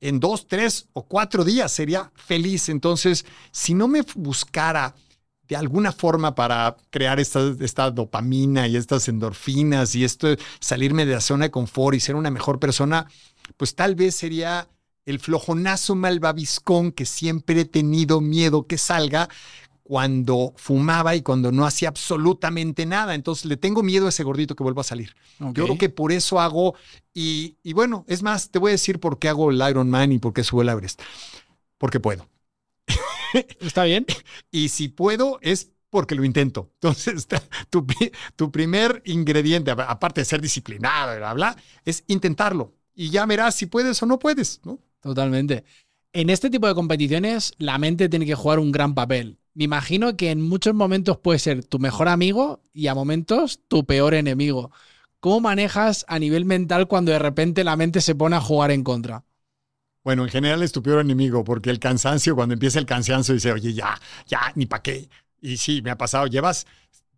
en dos, tres o cuatro días, sería feliz. Entonces, si no me buscara de alguna forma para crear esta, esta dopamina y estas endorfinas y esto, salirme de la zona de confort y ser una mejor persona, pues tal vez sería el flojonazo malvaviscón que siempre he tenido miedo que salga cuando fumaba y cuando no hacía absolutamente nada. Entonces le tengo miedo a ese gordito que vuelva a salir. Yo creo que por eso hago, y, y bueno, es más, te voy a decir por qué hago el Iron Man y por qué subo el Everest. Porque puedo. ¿Está bien? Y si puedo, es porque lo intento. Entonces, tu, tu primer ingrediente, aparte de ser disciplinado, bla, bla, es intentarlo. Y ya verás si puedes o no puedes, ¿no? Totalmente. En este tipo de competiciones, la mente tiene que jugar un gran papel. Me imagino que en muchos momentos puede ser tu mejor amigo y a momentos tu peor enemigo. ¿Cómo manejas a nivel mental cuando de repente la mente se pone a jugar en contra? Bueno, en general es enemigo, porque el cansancio, cuando empieza el cansancio, dice, oye, ya, ya, ni para qué. Y sí, me ha pasado, llevas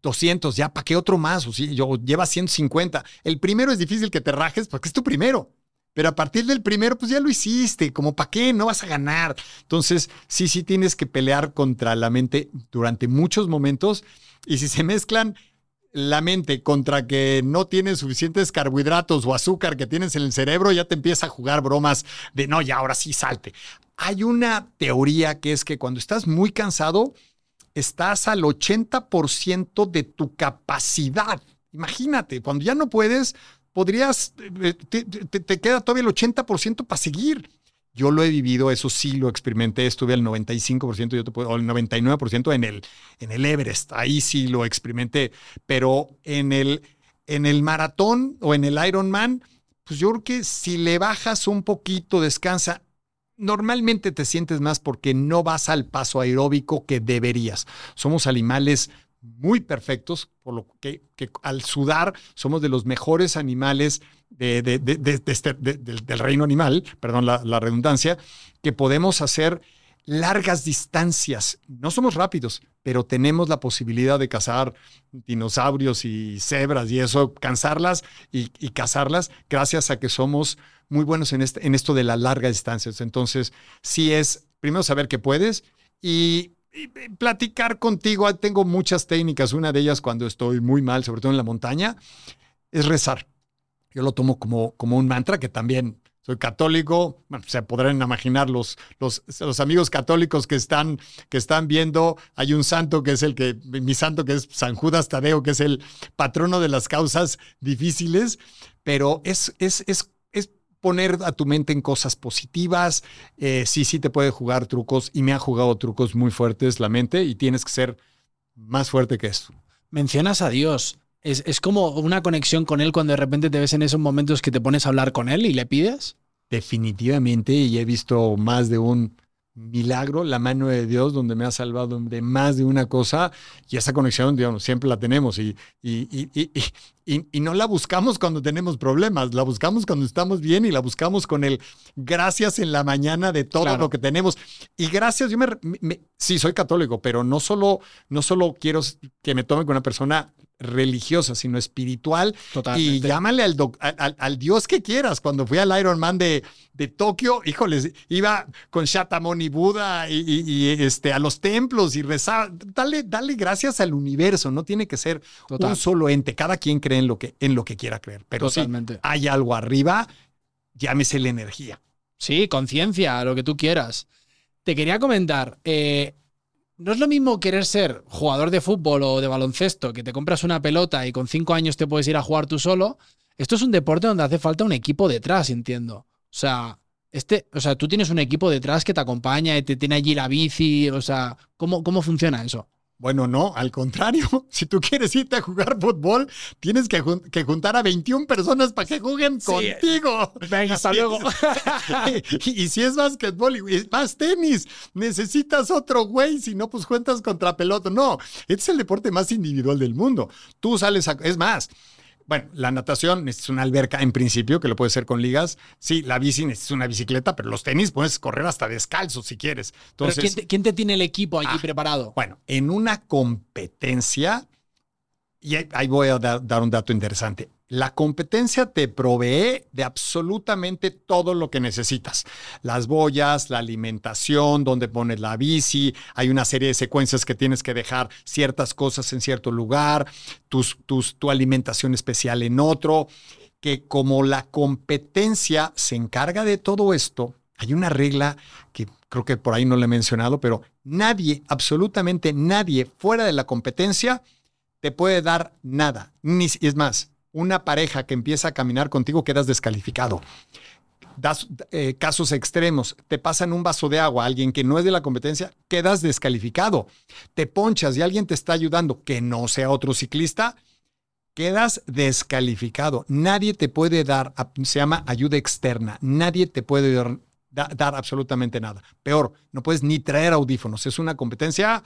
200, ya, ¿para qué otro más? O sí, yo llevas 150. El primero es difícil que te rajes porque es tu primero. Pero a partir del primero, pues ya lo hiciste, como para qué, no vas a ganar. Entonces, sí, sí tienes que pelear contra la mente durante muchos momentos. Y si se mezclan la mente contra que no tienes suficientes carbohidratos o azúcar que tienes en el cerebro, ya te empieza a jugar bromas de no, ya ahora sí salte. Hay una teoría que es que cuando estás muy cansado, estás al 80% de tu capacidad. Imagínate, cuando ya no puedes, podrías, eh, te, te- te queda todavía el 80% para seguir. Yo lo he vivido, eso sí lo experimenté, estuve al 95%, yo te puedo, o al 99% en el, en el Everest, ahí sí lo experimenté, pero en el, en el maratón o en el Ironman, pues yo creo que si le bajas un poquito, descansa, normalmente te sientes más porque no vas al paso aeróbico que deberías. Somos animales muy perfectos, por lo que, que al sudar somos de los mejores animales de, de- de- este- de- del- reino animal, perdón la, redundancia, que podemos hacer largas distancias. No somos rápidos, pero tenemos la posibilidad de cazar dinosaurios y cebras y eso, cansarlas y, y cazarlas gracias a que somos muy buenos en, este- en esto de las largas distancias. Entonces, sí es primero saber que puedes y platicar contigo. Ah, Tengo muchas técnicas. Una de ellas cuando estoy muy mal, sobre todo en la montaña, es rezar. Yo lo tomo como, como un mantra que también soy católico. Bueno, se podrán imaginar los, los, los amigos católicos que están, que están viendo. Hay un santo que es el que, mi santo que es San Judas Tadeo, que es el patrono de las causas difíciles, pero es, es, es, es poner a tu mente en cosas positivas. Eh, sí, sí te puede jugar trucos y me ha jugado trucos muy fuertes la mente y tienes que ser más fuerte que esto. Mencionas a Dios. Es, es como una conexión con Él cuando de repente te ves en esos momentos que te pones a hablar con Él y le pides. Definitivamente, y he visto más de un milagro, la mano de Dios, donde me ha salvado de más de una cosa, y esa conexión, digamos, siempre la tenemos, y, y, y, y, no la buscamos cuando tenemos problemas, la buscamos cuando estamos bien y la buscamos con el gracias en la mañana de todo lo que tenemos. Y gracias, yo me, sí, soy católico, pero no solo, no solo quiero que me tome con una persona religiosa, sino espiritual. Y llámale al, al, Dios que quieras. Cuando fui al Ironman de, de Tokio, híjoles, iba con Shatamoni Buda y, este, a los templos y rezaba. Dale, dale gracias al universo, no tiene que ser un solo ente. Cada quien cree en lo que, en lo que quiera creer. Pero si hay algo arriba, llámese la energía. Sí, conciencia, lo que tú quieras. Te quería comentar, eh, no es lo mismo querer ser jugador de fútbol o de baloncesto, que te compras una pelota y con cinco años te puedes ir a jugar tú solo. Esto es un deporte donde hace falta un equipo detrás, entiendo. O sea, este, o sea, tú tienes un equipo detrás que te acompaña y te tiene allí la bici. O sea, ¿cómo, cómo funciona eso? Bueno, no, al contrario. Si tú quieres irte a jugar fútbol, tienes que, juntar a 21 personas para que jueguen contigo. Venga, hasta luego. y, si es básquetbol y más tenis, necesitas otro güey, si no, pues cuentas contra pelota. No, este es el deporte más individual del mundo. Tú sales a... Es más, bueno, la natación es una alberca en principio, que lo puedes hacer con ligas. Sí, la bici es una bicicleta, pero los tenis puedes correr hasta descalzo si quieres. Entonces, ¿quién, te, tiene el equipo aquí ah, preparado? Bueno, en una competencia, y ahí voy a dar un dato interesante. La competencia te provee de absolutamente todo lo que necesitas. Las boyas, la alimentación, donde pones la bici, hay una serie de secuencias que tienes que dejar ciertas cosas en cierto lugar, tus, tu alimentación especial en otro, que como la competencia se encarga de todo esto, hay una regla que creo que por ahí no le he mencionado, pero nadie, absolutamente nadie fuera de la competencia te puede dar nada. Ni, es más, una pareja que empieza a caminar contigo, quedas descalificado. Das, eh, casos extremos, te pasan un vaso de agua a alguien que no es de la competencia, quedas descalificado. Te ponchas y alguien te está ayudando, que no sea otro ciclista, quedas descalificado. Nadie te puede dar, se llama ayuda externa, nadie te puede dar, dar absolutamente nada. Peor, no puedes ni traer audífonos. Es una competencia,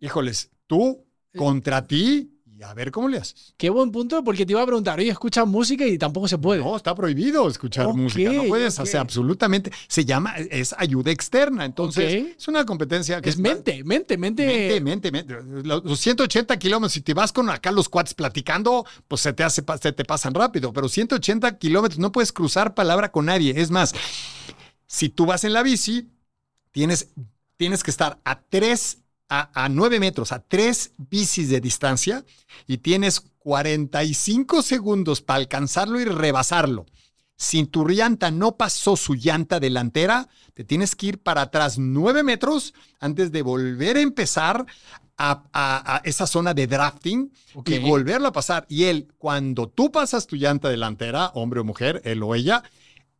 híjoles, tú contra ti y a ver cómo le haces. Qué buen punto, porque te iba a preguntar, oye, escuchas música y tampoco se puede. No, está prohibido escuchar música. No puedes hacer absolutamente. Se llama, es ayuda externa. Entonces, es una competencia que. Es mente, mente, mente. Mente, mente, mente. Los 180 kilómetros, si te vas con acá los cuates platicando, pues se te, hace, se te pasan rápido. Pero 180 kilómetros no puedes cruzar palabra con nadie. Es más, si tú vas en la bici, tienes, tienes que estar a tres a, 9 metros, a 3 bicis de distancia y tienes 45 segundos para alcanzarlo y rebasarlo. Si tu llanta no pasó su llanta delantera, te tienes que ir para atrás 9 metros antes de volver a empezar a, esa zona de drafting y volverlo a pasar. Y él, cuando tú pasas tu llanta delantera, hombre o mujer, él o ella,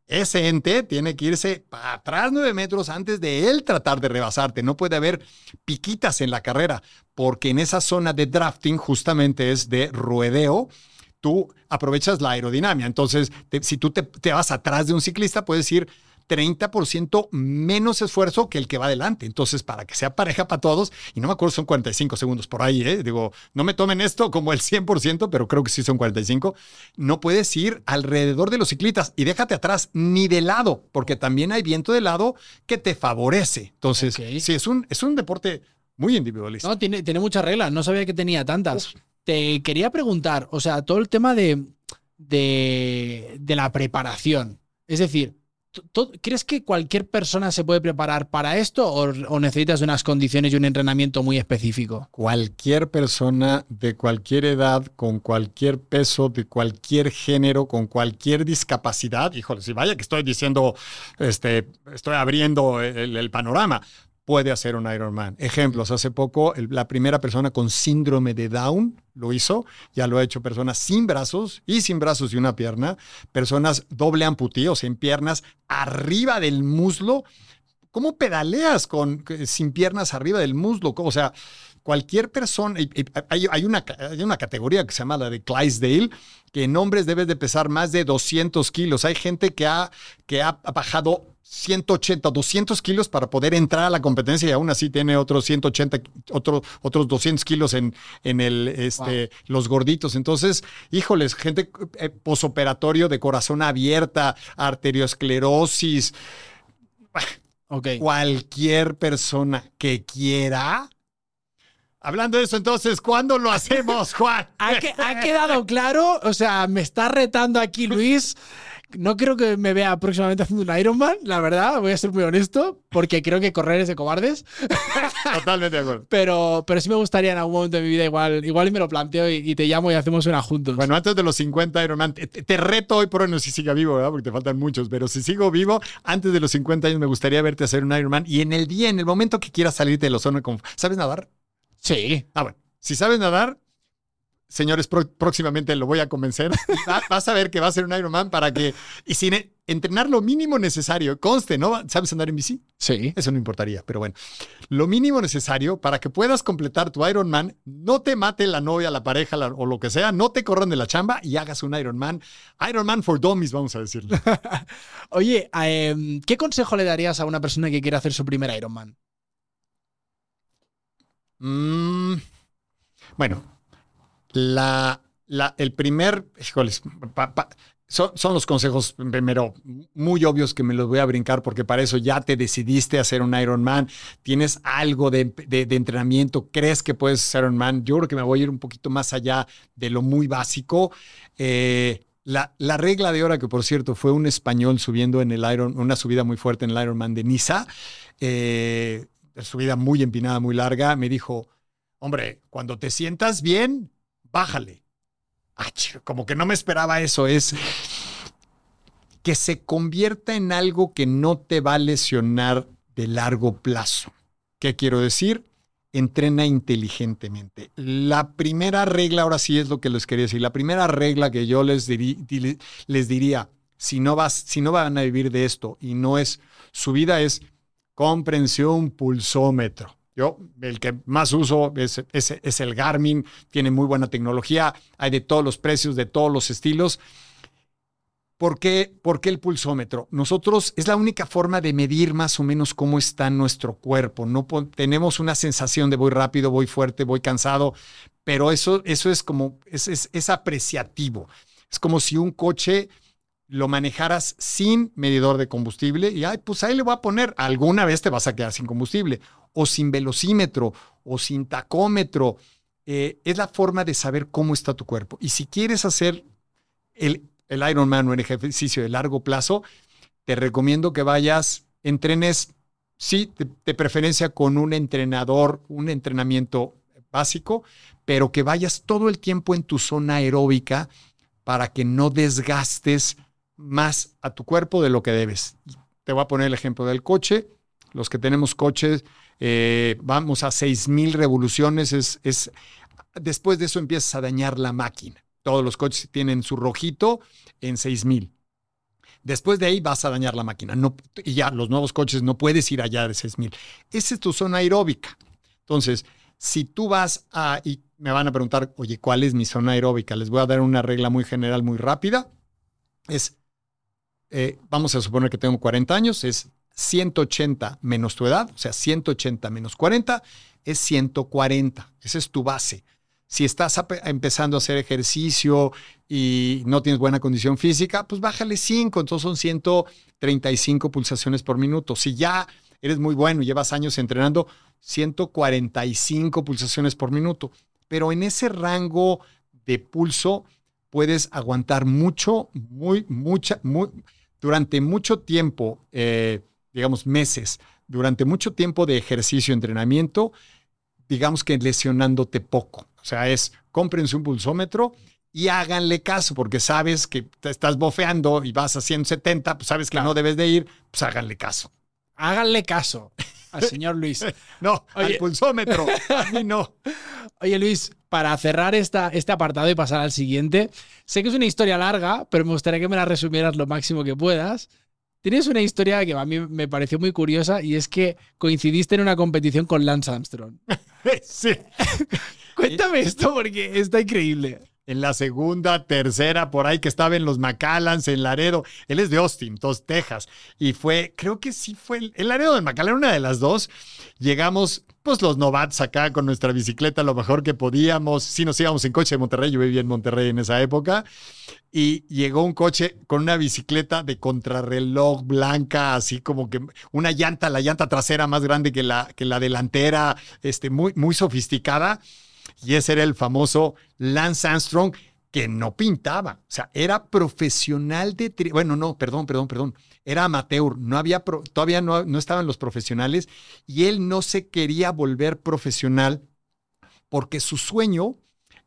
ese ente tiene que irse atrás nueve metros antes de él tratar de rebasarte. No puede haber piquitas en la carrera, porque en esa zona de drafting justamente es de ruedeo. Tú aprovechas la aerodinámica. Entonces, si tú te vas atrás de un ciclista, puedes ir 30% menos esfuerzo que el que va adelante. Entonces, para que sea pareja para todos, y no me acuerdo, son 45 segundos por ahí, ¿eh? digo, no me tomen esto como el 100%, pero creo que sí son 45, no puedes ir alrededor de los ciclistas y déjate atrás ni de lado, porque también hay viento de lado que te favorece. Entonces, sí, es un, es un deporte muy individualista. No, tiene, tiene muchas reglas, no sabía que tenía tantas. Te quería preguntar, o sea, todo el tema de, de, de la preparación. Es decir, ¿Crees que cualquier persona se puede preparar para esto o, necesitas unas condiciones y un entrenamiento muy específico? Cualquier persona de cualquier edad, con cualquier peso, de cualquier género, con cualquier discapacidad, híjole, si vaya que estoy diciendo, este, estoy abriendo el panorama, puede hacer un Ironman. Ejemplos, hace poco la primera persona con síndrome de Down lo hizo, ya lo ha hecho personas sin brazos y sin brazos y una pierna, personas doble amputí, o sea, en piernas arriba del muslo. ¿Cómo pedaleas con, sin piernas arriba del muslo? O sea, cualquier persona, hay, una, hay una categoría que se llama la de Clydesdale, que en hombres debes de pesar más de 200 kilos. Hay gente que ha, que ha bajado 180, 200 kilos para poder entrar a la competencia y aún así tiene otros 180, otro, otros 200 kilos en, en el, este, los gorditos. Entonces, híjoles, gente eh, posoperatorio de corazón abierta, arteriosclerosis. Okay. Cualquier persona que quiera. Hablando de eso, entonces, ¿cuándo lo hacemos, Juan? ¿Ha, que, ¿Ha, quedado claro? O sea, me está retando aquí Luis no creo que me vea próximamente haciendo un Ironman, la verdad, voy a ser muy honesto, porque creo que correr es de cobardes. Totalmente de acuerdo. Pero, pero sí me gustaría en algún momento de mi vida, igual, igual me lo planteo y, te llamo y hacemos una juntos. Bueno, antes de los 50 Ironman, te, reto hoy por hoy, no si siga vivo, ¿verdad? Porque te faltan muchos, pero si sigo vivo, antes de los 50 años me gustaría verte hacer un Ironman y en el día, en el momento que quieras salirte de los zona ¿Sabes nadar? Sí. Ah, bueno. Si sabes nadar, señores, próximamente lo voy a convencer. Vas a ver que va a ser un Ironman para que, y sin e, entrenar lo mínimo necesario, conste, ¿no? ¿Sabes andar en bici? Sí. Eso no importaría, pero bueno, lo mínimo necesario para que puedas completar tu Ironman, no te mate la novia, la pareja o lo que sea, no te corran de la chamba y hagas un Ironman. Ironman for dummies, vamos a decirlo. Oye, em, ¿qué consejo le darías a una persona que quiere hacer su primer Ironman? Mm, bueno, la, el primer, híjoles, son, los consejos primero muy obvios que me los voy a brincar porque para eso ya te decidiste hacer un Ironman, tienes algo de, entrenamiento, crees que puedes hacer un Man. Yo creo que me voy a ir un poquito más allá de lo muy básico. Eh, la, la, regla de hora, que por cierto fue un español subiendo en el Iron, una subida muy fuerte en el Ironman de Niza, eh, subida muy empinada, muy larga, me dijo, hombre, cuando te sientas bien, bájale. como que no me esperaba eso, es que se convierta en algo que no te va a lesionar de largo plazo. ¿Qué quiero decir? Entrena inteligentemente. La primera regla, ahora sí es lo que les quería decir, la primera regla que yo les, les diría, si no, vas, si no van a vivir de esto y no es su vida, es comprensión pulsómetro. Yo, el que más uso es, es, el Garmin, tiene muy buena tecnología, hay de todos los precios, de todos los estilos. ¿Por qué, ¿Por qué, el pulsómetro? Nosotros es la única forma de medir más o menos cómo está nuestro cuerpo. No tenemos una sensación de voy rápido, voy fuerte, voy cansado, pero eso, eso es como, es, es apreciativo. Es como si un coche lo manejaras sin medidor de combustible y, ay, pues ahí le voy a poner, alguna vez te vas a quedar sin combustible o sin velocímetro o sin tacómetro. Eh, es la forma de saber cómo está tu cuerpo. Y si quieres hacer el, el Ironman o el ejercicio de largo plazo, te recomiendo que vayas, entrenes, sí, de, preferencia con un entrenador, un entrenamiento básico, pero que vayas todo el tiempo en tu zona aeróbica para que no desgastes más a tu cuerpo de lo que debes. Te voy a poner el ejemplo del coche. Los que tenemos coches, eh, vamos a 6.000 revoluciones, es, es, después de eso empiezas a dañar la máquina. Todos los coches tienen su rojito en 6.000. Después de ahí vas a dañar la máquina. Y ya los nuevos coches no puedes ir allá de 6.000. Esa es tu zona aeróbica. Entonces, si tú vas a, y me van a preguntar, oye, ¿cuál es mi zona aeróbica? Les voy a dar una regla muy general, muy rápida. Es, eh, vamos a suponer que tengo 40 años, es 180 menos tu edad, o sea, 180 menos 40 es 140. Esa es tu base. Si estás empezando a hacer ejercicio y no tienes buena condición física, pues bájale 5, entonces son 135 pulsaciones por minuto. Si ya eres muy bueno y llevas años entrenando, 145 pulsaciones por minuto. Pero en ese rango de pulso puedes aguantar mucho, muy, mucha, muy, durante mucho tiempo. Eh, digamos, meses, durante mucho tiempo de ejercicio, entrenamiento, digamos que lesionándote poco. O sea, es cómprense un pulsómetro y háganle caso, porque sabes que te estás bofeando y vas a 170, pues sabes que no debes de ir, pues háganle caso. Háganle caso al señor Luis. no, al pulsómetro. A mí no. Oye, Luis, para cerrar esta, este apartado y pasar al siguiente, sé que es una historia larga, pero me gustaría que me la resumieras lo máximo que puedas. Tienes una historia que a mí me pareció muy curiosa y es que coincidiste en una competición con Lance Armstrong. sí. Cuéntame esto porque está increíble. En la segunda, tercera, por ahí que estaba en los Macallans, en Laredo. Él es de Austin, dos Texas. Y fue, creo que sí fue el, Laredo de Macallan, una de las dos. Llegamos, pues los novatos acá con nuestra bicicleta lo mejor que podíamos. Sí nos íbamos en coche de Monterrey, yo vivía en Monterrey en esa época. Y llegó un coche con una bicicleta de contrarreloj blanca, así como que una llanta, la llanta trasera más grande que la, que la delantera, este, muy, muy sofisticada y ese era el famoso Lance Armstrong que no pintaba, o sea, era profesional de, bueno, no, perdón, perdón, perdón, era amateur, no había, todavía no, no estaban los profesionales y él no se quería volver profesional porque su sueño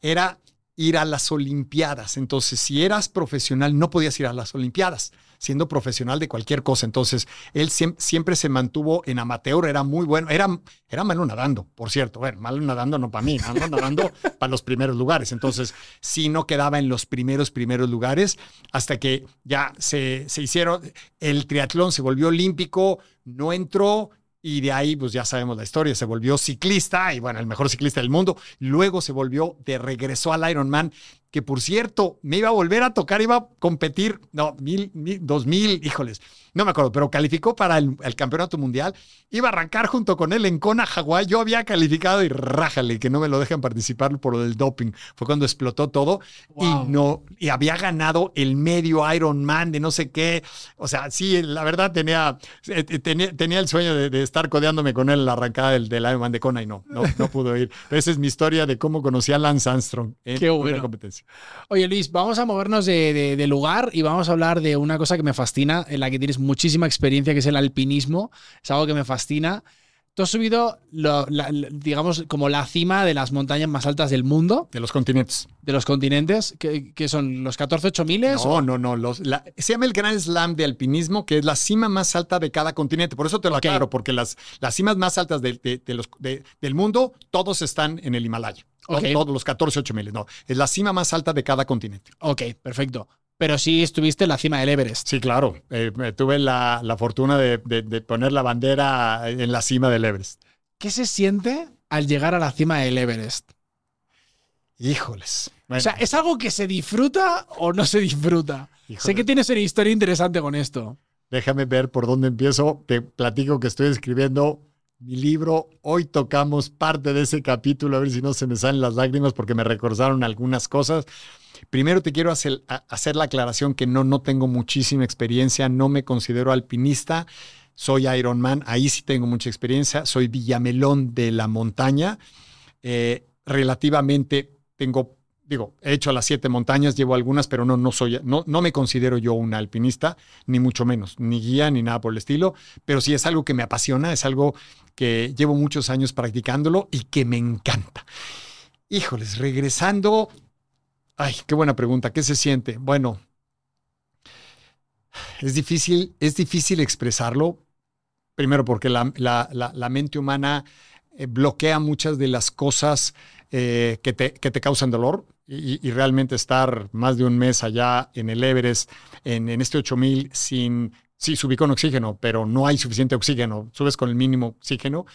era ir a las Olimpiadas. Entonces, si eras profesional, no podías ir a las Olimpiadas, siendo profesional de cualquier cosa. Entonces, él siempre se mantuvo en amateur, era muy bueno, era, era malo nadando, por cierto. Bueno, malo nadando no para mí, malo nadando para los primeros lugares. Entonces, sí no quedaba en los primeros, primeros lugares hasta que ya se, se hicieron, el triatlón se volvió olímpico, no entró, y de ahí, pues ya sabemos la historia, se volvió ciclista y bueno, el mejor ciclista del mundo. Luego se volvió de regreso al Ironman que por cierto, me iba a volver a tocar, iba a competir, no, mil, dos mil, híjoles, no me acuerdo, pero calificó para el, campeonato mundial. Iba a arrancar junto con él en Kona, Hawái. Yo había calificado y rájale, que no me lo dejan participar por el doping. Fue cuando explotó todo y no, y había ganado el medio Ironman de no sé qué. O sea, sí, la verdad tenía, eh, tenía, tenía el sueño de, estar codeándome con él en la arrancada del, del Ironman de Kona y no, no, no pudo ir. esa es mi historia de cómo conocí a Lance Armstrong en qué bueno. competencia. Oye, Luis, vamos a movernos de, lugar y vamos a hablar de una cosa que me fascina, en la que tienes muchísima experiencia, que es el alpinismo. Es algo que me fascina. Tú has subido, digamos, como la cima de las montañas más altas del mundo. De los continentes. De los continentes, que, son los 14 8000 No, no, no. Los, se llama el Gran Slam de alpinismo, que es la cima más alta de cada continente. Por eso te lo aclaro, porque las, las cimas más altas de, los, del mundo, todos están en el Himalaya. Todos los 14 8000. No, es la cima más alta de cada continente. Ok, perfecto pero sí estuviste en la cima del Everest. Sí, claro. Eh, tuve la, fortuna de, poner la bandera en la cima del Everest. ¿Qué se siente al llegar a la cima del Everest? Híjoles. O sea, ¿es algo que se disfruta o no se disfruta? Sé que tienes una historia interesante con esto. Déjame ver por dónde empiezo. Te platico que estoy escribiendo mi libro. Hoy tocamos parte de ese capítulo, a ver si no se me salen las lágrimas porque me recordaron algunas cosas. Primero te quiero hacer, hacer la aclaración que no, no tengo muchísima experiencia, no me considero alpinista, soy Ironman, ahí sí tengo mucha experiencia, soy Villamelón de la montaña, eh, relativamente tengo digo, he hecho las siete montañas, llevo algunas, pero no, no soy, no, no me considero yo un alpinista, ni mucho menos, ni guía, ni nada por el estilo, pero sí es algo que me apasiona, es algo que llevo muchos años practicándolo y que me encanta. Híjoles, regresando Ay, qué buena pregunta. ¿Qué se siente? Bueno, es difícil, es difícil expresarlo. Primero porque la, la, mente humana eh, bloquea muchas de las cosas eh, que, te, que, te, causan dolor y, realmente estar más de un mes allá en el Everest, en, en este 8000, sin, sí, subí con oxígeno, pero no hay suficiente oxígeno, subes con el mínimo oxígeno,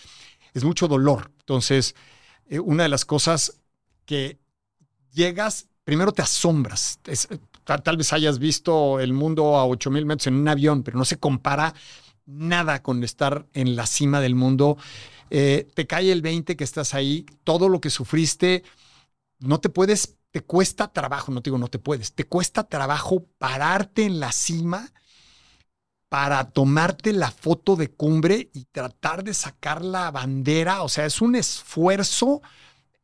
es mucho dolor. Entonces, eh, una de las cosas que llegas primero te asombras. tal, vez hayas visto el mundo a 8000 metros en un avión, pero no se compara nada con estar en la cima del mundo. Eh, te cae el 20 que estás ahí, todo lo que sufriste, no te puedes, te cuesta trabajo, no te digo no te puedes, te cuesta trabajo pararte en la cima para tomarte la foto de cumbre y tratar de sacar la bandera. O sea, es un esfuerzo.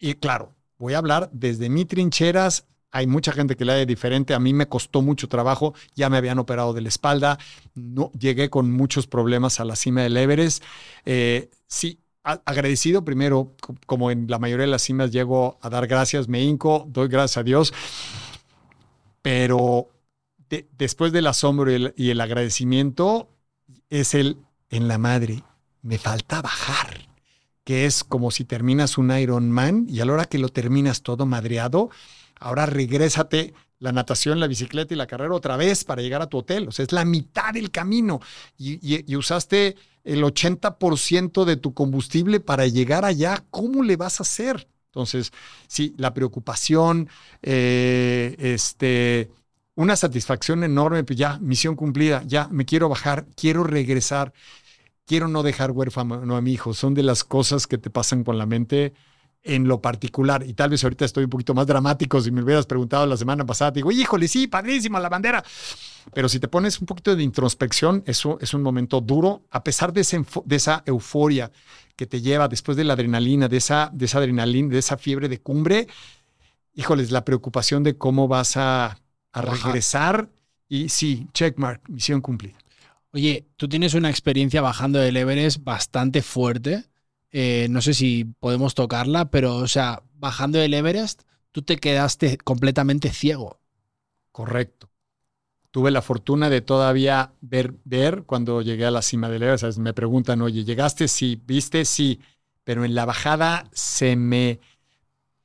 Y claro, voy a hablar desde mi trincheras hay mucha gente que le haya diferente. A mí me costó mucho trabajo. Ya me habían operado de la espalda. No, llegué con muchos problemas a la cima del Everest. Eh, sí, agradecido primero, como en la mayoría de las cimas llego a dar gracias, me hinco, doy gracias a Dios. Pero después del asombro y el, agradecimiento es el en la madre. Me falta bajar que es como si terminas un Ironman y a la hora que lo terminas todo madreado, ahora regrésate la natación, la bicicleta y la carrera otra vez para llegar a tu hotel. O sea, es la mitad del camino y, usaste el 80% de tu combustible para llegar allá. ¿Cómo le vas a hacer? Entonces, sí, la preocupación, eh, este, una satisfacción enorme, pues ya, misión cumplida, ya, me quiero bajar, quiero regresar, quiero no dejar huérfano a mi hijo. Son de las cosas que te pasan con la mente en lo particular. Y tal vez ahorita estoy un poquito más dramático. Si me hubieras preguntado la semana pasada, te digo, híjole, sí, padrísima la bandera. Pero si te pones un poquito de introspección, eso es un momento duro, a pesar de, de esa euforia que te lleva después de la adrenalina, de esa, de esa adrenalina, de esa fiebre de cumbre. Híjoles, la preocupación de cómo vas a, a regresar. Y sí, checkmark, misión cumplida. Oye, tú tienes una experiencia bajando del Everest bastante fuerte. Eh, no sé si podemos tocarla, pero, o sea, bajando del Everest, tú te quedaste completamente ciego. Correcto. Tuve la fortuna de todavía ver, ver cuando llegué a la cima del Everest. Me preguntan, oye, ¿llegaste? Sí. ¿Viste? Sí. Pero en la bajada se me...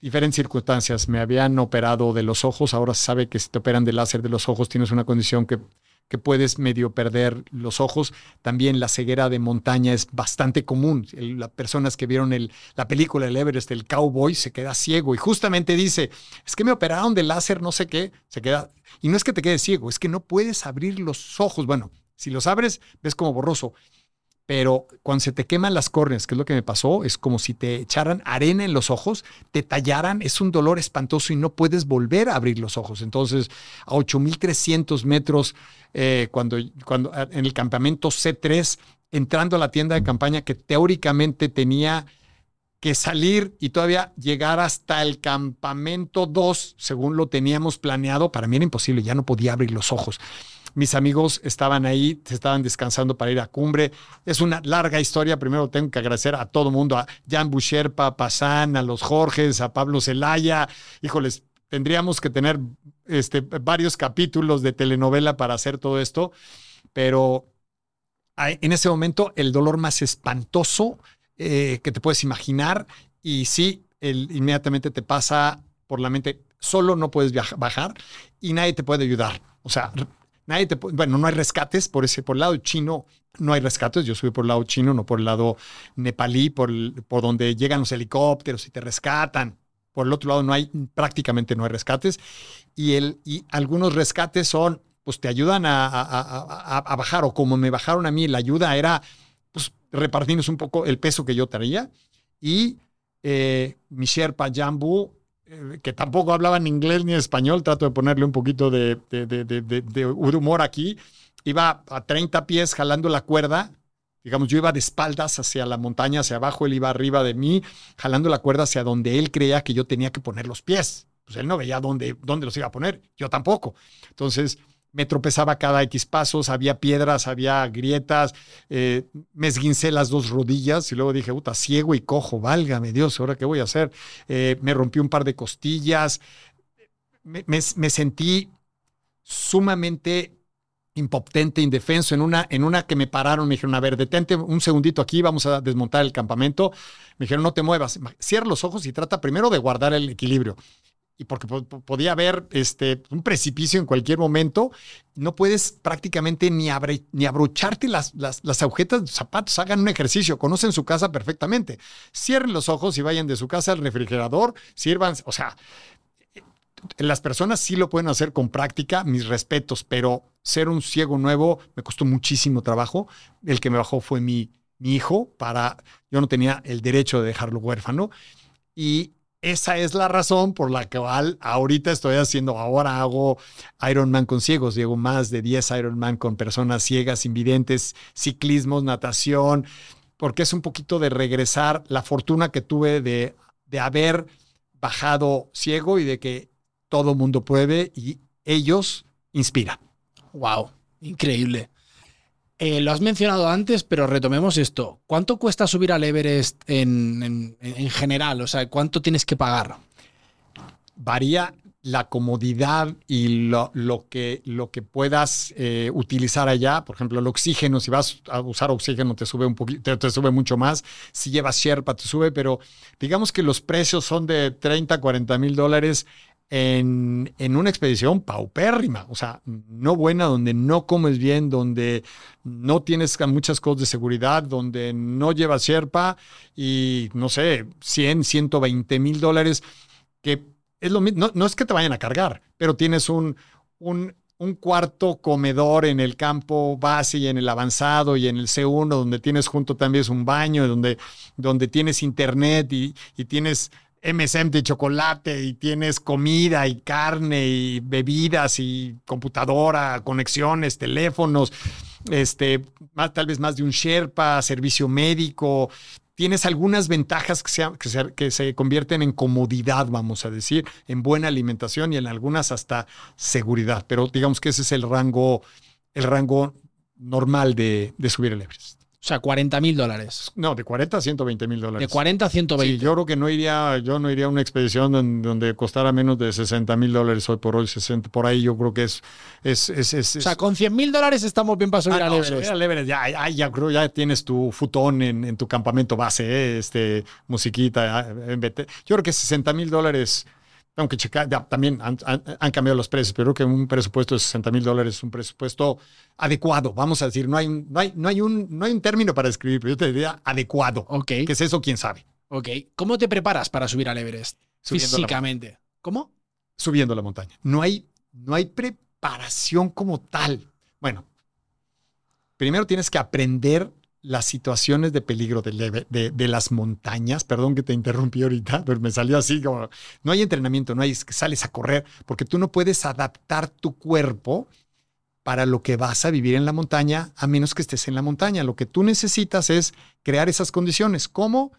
Diferentes circunstancias. Me habían operado de los ojos. Ahora se sabe que si te operan de láser de los ojos tienes una condición que que puedes medio perder los ojos. También la ceguera de montaña es bastante común. las personas que vieron el, la película El Everest, el cowboy, se queda ciego y justamente dice, es que me operaron de láser, no sé qué, se queda... Y no es que te quedes ciego, es que no puedes abrir los ojos. Bueno, si los abres, ves como borroso pero cuando se te queman las córneas, que es lo que me pasó, es como si te echaran arena en los ojos, te tallaran, es un dolor espantoso y no puedes volver a abrir los ojos. Entonces, a 8.300 metros, eh, cuando, cuando en el campamento C3, entrando a la tienda de campaña que teóricamente tenía que salir y todavía llegar hasta el campamento 2, según lo teníamos planeado, para mí era imposible, ya no podía abrir los ojos. Mis amigos estaban ahí, se estaban descansando para ir a cumbre. Es una larga historia. Primero tengo que agradecer a todo mundo, a Jan Busherpa, a Pazán, a los Jorges, a Pablo Zelaya. Híjoles, tendríamos que tener este, varios capítulos de telenovela para hacer todo esto, pero en ese momento el dolor más espantoso eh, que te puedes imaginar y sí, el, inmediatamente te pasa por la mente, solo no puedes bajar y nadie te puede ayudar. O sea, Nadie te, bueno, no hay rescates por ese, por el lado chino, no hay rescates. Yo soy por el lado chino, no por el lado nepalí, por, por donde llegan los helicópteros y te rescatan. Por el otro lado no hay, prácticamente no hay rescates. Y, el, y algunos rescates son, pues te ayudan a, a, a, bajar, o como me bajaron a mí, la ayuda era, pues repartirnos un poco el peso que yo traía. Y eh, mi Sherpa Jambu que tampoco hablaba ni inglés ni español, trato de ponerle un poquito de, de, humor aquí, iba a 30 pies jalando la cuerda, digamos, yo iba de espaldas hacia la montaña, hacia abajo, él iba arriba de mí, jalando la cuerda hacia donde él creía que yo tenía que poner los pies. Pues él no veía dónde, dónde los iba a poner, yo tampoco. Entonces, me tropezaba cada X pasos, había piedras, había grietas, eh, me esguincé las dos rodillas y luego dije, puta, ciego y cojo, válgame Dios, ¿ahora qué voy a hacer? Eh, me rompí un par de costillas, me, sentí sumamente impotente, indefenso, en una, en una que me pararon, me dijeron, a ver, detente un segundito aquí, vamos a desmontar el campamento. Me dijeron, no te muevas, cierra los ojos y trata primero de guardar el equilibrio y porque podía haber este, un precipicio en cualquier momento, no puedes prácticamente ni, ni abrocharte las, las, las, agujetas de zapatos, hagan un ejercicio, conocen su casa perfectamente, cierren los ojos y vayan de su casa al refrigerador, sirvan, o sea, las personas sí lo pueden hacer con práctica, mis respetos, pero ser un ciego nuevo me costó muchísimo trabajo, el que me bajó fue mi, mi hijo, para, yo no tenía el derecho de dejarlo huérfano, y esa es la razón por la cual ahorita estoy haciendo, ahora hago Ironman con ciegos, llevo más de 10 Ironman con personas ciegas, invidentes, ciclismos, natación, porque es un poquito de regresar la fortuna que tuve de, de haber bajado ciego y de que todo mundo puede y ellos inspiran. Wow, increíble. Eh, lo has mencionado antes, pero retomemos esto. ¿Cuánto cuesta subir al Everest en, general? O sea, ¿cuánto tienes que pagar? Varía la comodidad y lo, que, lo que puedas eh, utilizar allá. Por ejemplo, el oxígeno, si vas a usar oxígeno te sube un poquito, te, sube mucho más. Si llevas Sherpa te sube, pero digamos que los precios son de 30, 40 mil dólares en, en, una expedición paupérrima, o sea, no buena, donde no comes bien, donde no tienes muchas cosas de seguridad, donde no llevas Sherpa y, no sé, 100, 120 mil dólares, que es lo mismo, no, no, es que te vayan a cargar, pero tienes un, un, un, cuarto comedor en el campo base y en el avanzado y en el C1, donde tienes junto también un baño, donde, donde tienes internet y, y tienes MSM de chocolate y tienes comida y carne y bebidas y computadora, conexiones, teléfonos, este, más, tal vez más de un Sherpa, servicio médico. Tienes algunas ventajas que se, que, se, que se convierten en comodidad, vamos a decir, en buena alimentación y en algunas hasta seguridad. Pero digamos que ese es el rango, el rango normal de, de subir el Everest. O sea, 40 mil dólares. No, de 40 a 120 mil dólares. De 40 a 120. Sí, yo creo que no iría, yo no iría a una expedición donde, donde costara menos de 60 mil dólares hoy por hoy, 60, por ahí yo creo que es... es, es, es o sea, con 100 mil dólares estamos bien para subir ah, al no, Everest. subir Everest, ya, ya, ya, creo, ya tienes tu futón en, en tu campamento base, ¿eh? este, musiquita, en Yo creo que 60 mil dólares aunque checar, ya, también han, han, han, cambiado los precios, pero creo que un presupuesto de 60 mil dólares es un presupuesto adecuado, vamos a decir, no hay, no, hay, no, hay un, no hay un término para escribir, pero yo te diría adecuado. Ok. ¿Qué es eso? ¿Quién sabe? Ok. ¿Cómo te preparas para subir al Everest? Subiendo Físicamente. La, ¿Cómo? Subiendo la montaña. No hay, no hay preparación como tal. Bueno, primero tienes que aprender las situaciones de peligro de, de, las montañas. Perdón que te interrumpí ahorita, pero me salió así como, no hay entrenamiento, no hay que sales a correr, porque tú no puedes adaptar tu cuerpo para lo que vas a vivir en la montaña, a menos que estés en la montaña. Lo que tú necesitas es crear esas condiciones. ¿Cómo?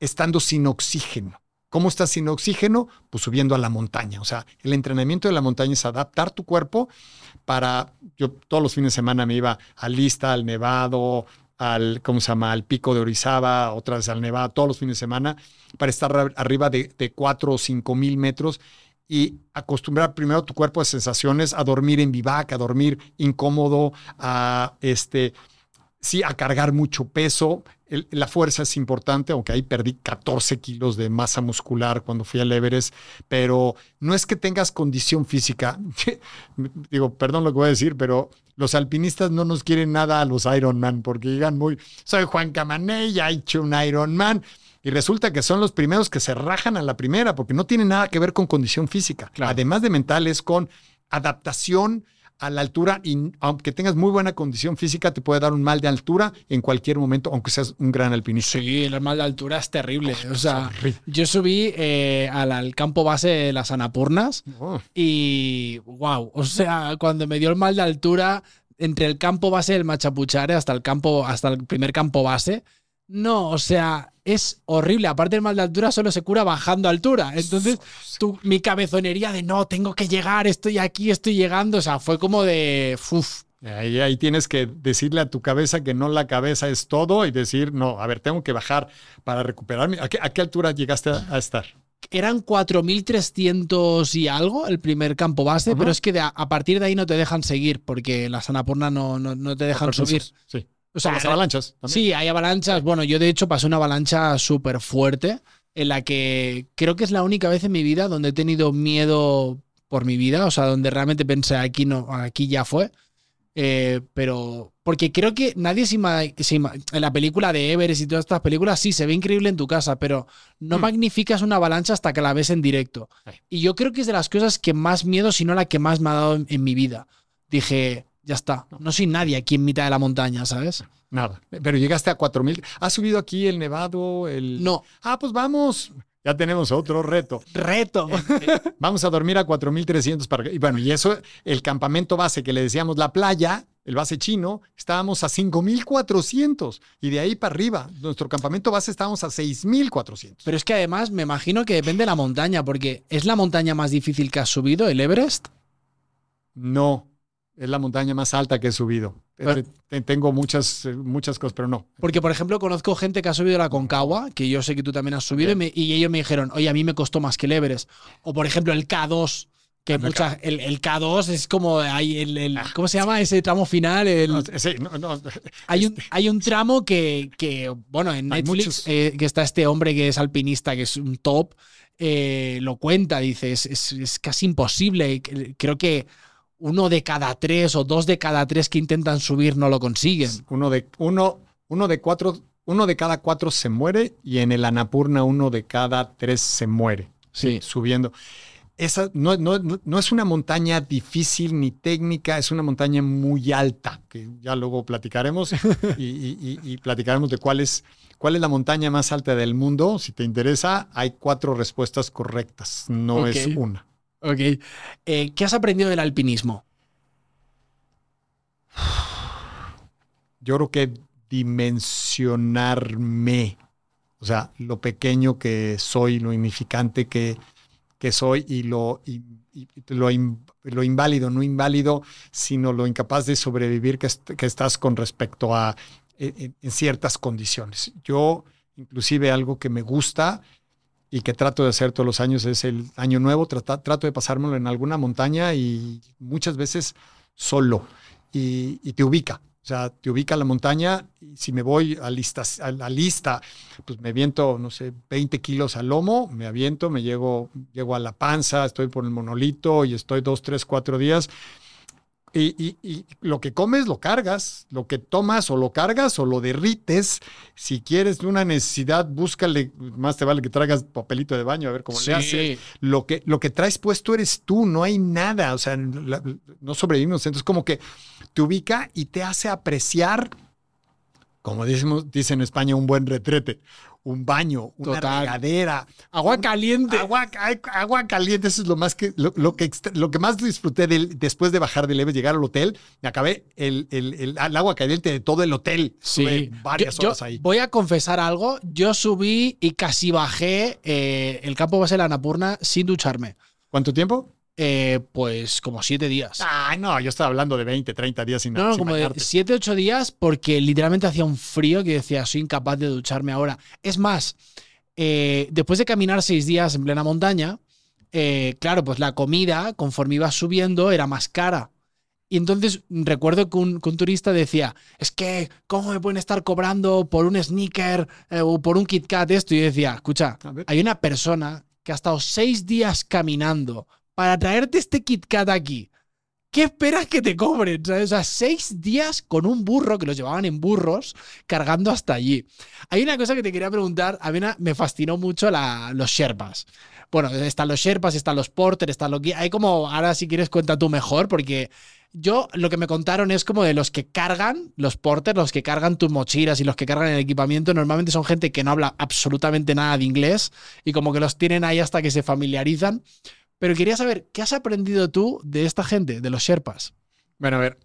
Estando sin oxígeno. ¿Cómo estás sin oxígeno? Pues subiendo a la montaña. O sea, el entrenamiento de la montaña es adaptar tu cuerpo para. Yo todos los fines de semana me iba al Lista, al Nevado, al, ¿cómo se llama? Al Pico de Orizaba, otra vez al Nevado, todos los fines de semana, para estar arriba de, de 4 o 5 mil metros y acostumbrar primero tu cuerpo a sensaciones, a dormir en vivac, a dormir incómodo, a este sí, a cargar mucho peso. El, la fuerza es importante, aunque ahí perdí 14 kilos de masa muscular cuando fui al Everest, pero no es que tengas condición física. Digo, perdón lo que voy a decir, pero los alpinistas no nos quieren nada a los Ironman porque digan muy, soy Juan Camané, ya he hecho un Ironman. Y resulta que son los primeros que se rajan a la primera porque no tiene nada que ver con condición física. Claro. Además de mental, es con adaptación a la altura y aunque tengas muy buena condición física, te puede dar un mal de altura en cualquier momento, aunque seas un gran alpinista. Sí, el mal de altura es terrible. Oh, o sea, yo subí eh, al, al, campo base de las Anapurnas oh. y wow, o sea, cuando me dio el mal de altura entre el campo base del Machapuchare hasta el campo, hasta el primer campo base, no, o sea, es horrible. Aparte, el mal de altura solo se cura bajando altura. Entonces, tu, mi cabezonería de no, tengo que llegar, estoy aquí, estoy llegando. O sea, fue como de. Uf. Ahí, ahí tienes que decirle a tu cabeza que no la cabeza es todo y decir, no, a ver, tengo que bajar para recuperarme. ¿A qué, a qué altura llegaste a, a estar? Eran 4.300 y algo el primer campo base, uh -huh. pero es que de a, partir de ahí no te dejan seguir porque las Annapurna no, no, no te dejan subir. Sí. O sea, las avalanchas. También. Sí, hay avalanchas. Bueno, yo de hecho pasé una avalancha súper fuerte en la que creo que es la única vez en mi vida donde he tenido miedo por mi vida, o sea, donde realmente pensé aquí no, aquí ya fue. Eh, pero porque creo que nadie se, se en la película de Everest y todas estas películas sí se ve increíble en tu casa, pero no mm. magnificas una avalancha hasta que la ves en directo. Ay. Y yo creo que es de las cosas que más miedo, si no la que más me ha dado en, en mi vida. Dije, ya está. No soy nadie aquí en mitad de la montaña, ¿sabes? Nada. Pero llegaste a 4000. ¿Has subido aquí el Nevado? El... No. Ah, pues vamos. Ya tenemos otro reto. Reto. Eh, eh, vamos a dormir a 4300 para. Y bueno, y eso, el campamento base que le decíamos la playa, el base chino, estábamos a 5400. Y de ahí para arriba, nuestro campamento base estábamos a 6400. Pero es que además me imagino que depende de la montaña, porque ¿es la montaña más difícil que has subido, el Everest? No es la montaña más alta que he subido. Tengo muchas, muchas cosas, pero no. Porque, por ejemplo, conozco gente que ha subido la Concagua, que yo sé que tú también has subido, y, me, y, ellos me dijeron, oye, a mí me costó más que el Everest. O, por ejemplo, el K2, que mucha, el, el, K2 es como hay el, el, ¿cómo se llama ese tramo final? El, no, sí, no, no, hay, un, hay un tramo que, que bueno, en Netflix, eh, que está este hombre que es alpinista, que es un top, eh, lo cuenta, dice, es, es- es casi imposible. Creo que uno de cada tres o dos de cada tres que intentan subir no lo consiguen. Uno de, uno, uno de cuatro, uno de cada cuatro se muere y en el Anapurna uno de cada tres se muere. Sí. subiendo. Esa no, no- no- no es una montaña difícil ni técnica, es una montaña muy alta, que ya luego platicaremos y, y- y- y platicaremos de cuál es, cuál es la montaña más alta del mundo. Si te interesa, hay cuatro respuestas correctas, no es una. Ok. Eh, ¿Qué has aprendido del alpinismo? Yo creo que dimensionarme, o sea, lo pequeño que soy, lo insignificante que, que soy y lo, lo, lo inválido, no inválido, sino lo incapaz de sobrevivir que, que estás con respecto a en ciertas condiciones. Yo, inclusive, algo que me gusta y que trato de hacer todos los años es el año nuevo, trata- trato de pasármelo en alguna montaña y muchas veces solo y, te ubica. O sea, te ubica la montaña y si me voy a, listas, a la lista, pues me aviento, no sé, 20 kilos al lomo, me aviento, me llego, llego a la panza, estoy por el monolito y estoy dos, tres, cuatro días. Y, y- y lo que comes lo cargas, lo que tomas o lo cargas o lo derrites. Si quieres una necesidad, búscale, más te vale que traigas papelito de baño a ver cómo le haces lo que, lo que traes puesto eres tú, no hay nada, o sea, la- no sobrevivimos. Entonces, como que te ubica y te hace apreciar, como decimos, dice en España, un buen retrete, un baño, una Total. regadera, Agua caliente. Agua, caliente, eso es lo más que, lo, lo que, lo que más disfruté del- después de bajar de Leves, llegar al hotel, me acabé el, el- el- el agua caliente de todo el hotel. Sí, varias Yo- horas ahí. voy a confesar algo. Yo subí y casi bajé eh, el campo base de la Napurna sin ducharme. ¿Cuánto tiempo? Eh, pues como siete días. Ay, no, yo estaba hablando de 20, 30 días sin No, no, sin como de bañarte. 7, 8 días porque literalmente hacía un frío que decía, soy incapaz de ducharme ahora. Es más, eh, después de caminar seis días en plena montaña, eh, claro, pues la comida, conforme iba subiendo, era más cara. Y entonces recuerdo que un, que un turista decía, es que, ¿cómo me pueden estar cobrando por un sneaker o por un Kit Kat esto? Y yo decía, escucha, hay una persona que ha estado seis días caminando para traerte este Kit Kat aquí. ¿Qué esperas que te cobren? O sea, seis días con un burro, que los llevaban en burros, cargando hasta allí. Hay una cosa que te quería preguntar, a mí me fascinó mucho la- los Sherpas. Bueno, están los Sherpas, están los Porter, están los. Hay como, ahora si quieres cuenta tú mejor, porque yo lo que me contaron es como de los que cargan, los Porter, los que cargan tus mochilas y los que cargan el equipamiento, normalmente son gente que no habla absolutamente nada de inglés y como que los tienen ahí hasta que se familiarizan. Pero quería saber, ¿qué has aprendido tú de esta gente, de los Sherpas? Bueno, a ver.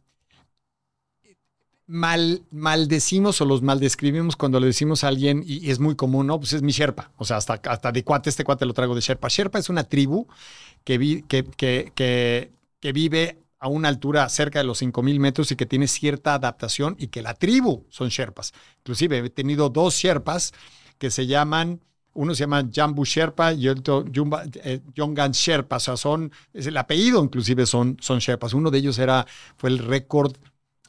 Mal, maldecimos o los maldescribimos cuando le decimos a alguien, y, es muy común, ¿no? Pues es mi Sherpa. O sea, hasta, hasta de cuate, este cuate lo traigo de Sherpa. Sherpa es una tribu que, que, que, que vive a una altura cerca de los 5000 metros y que tiene cierta adaptación y que la tribu son Sherpas. Inclusive he tenido dos Sherpas que se llaman, uno se llama Jambu Sherpa y otro eh, Jongan Sherpa. O sea, son, es el apellido inclusive son, son Sherpas. Uno de ellos era, fue el récord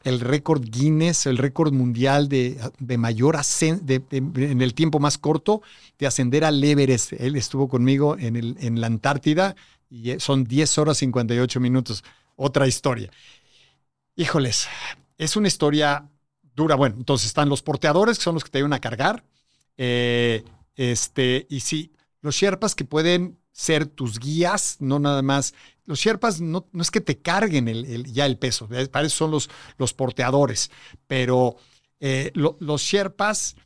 el récord Guinness, el récord mundial de, de mayor ascenso, en el tiempo más corto, de ascender al Everest. Él estuvo conmigo en, el, en la Antártida y son 10 horas 58 minutos. Otra historia. Híjoles, es una historia dura. Bueno, entonces están los porteadores, que son los que te ayudan a cargar. Eh, este, y sí, los Sherpas que pueden ser tus guías, no nada más. Los Sherpas no, no es que te carguen el, el- ya el peso, para eso son los, los porteadores, pero eh, lo- los Sherpas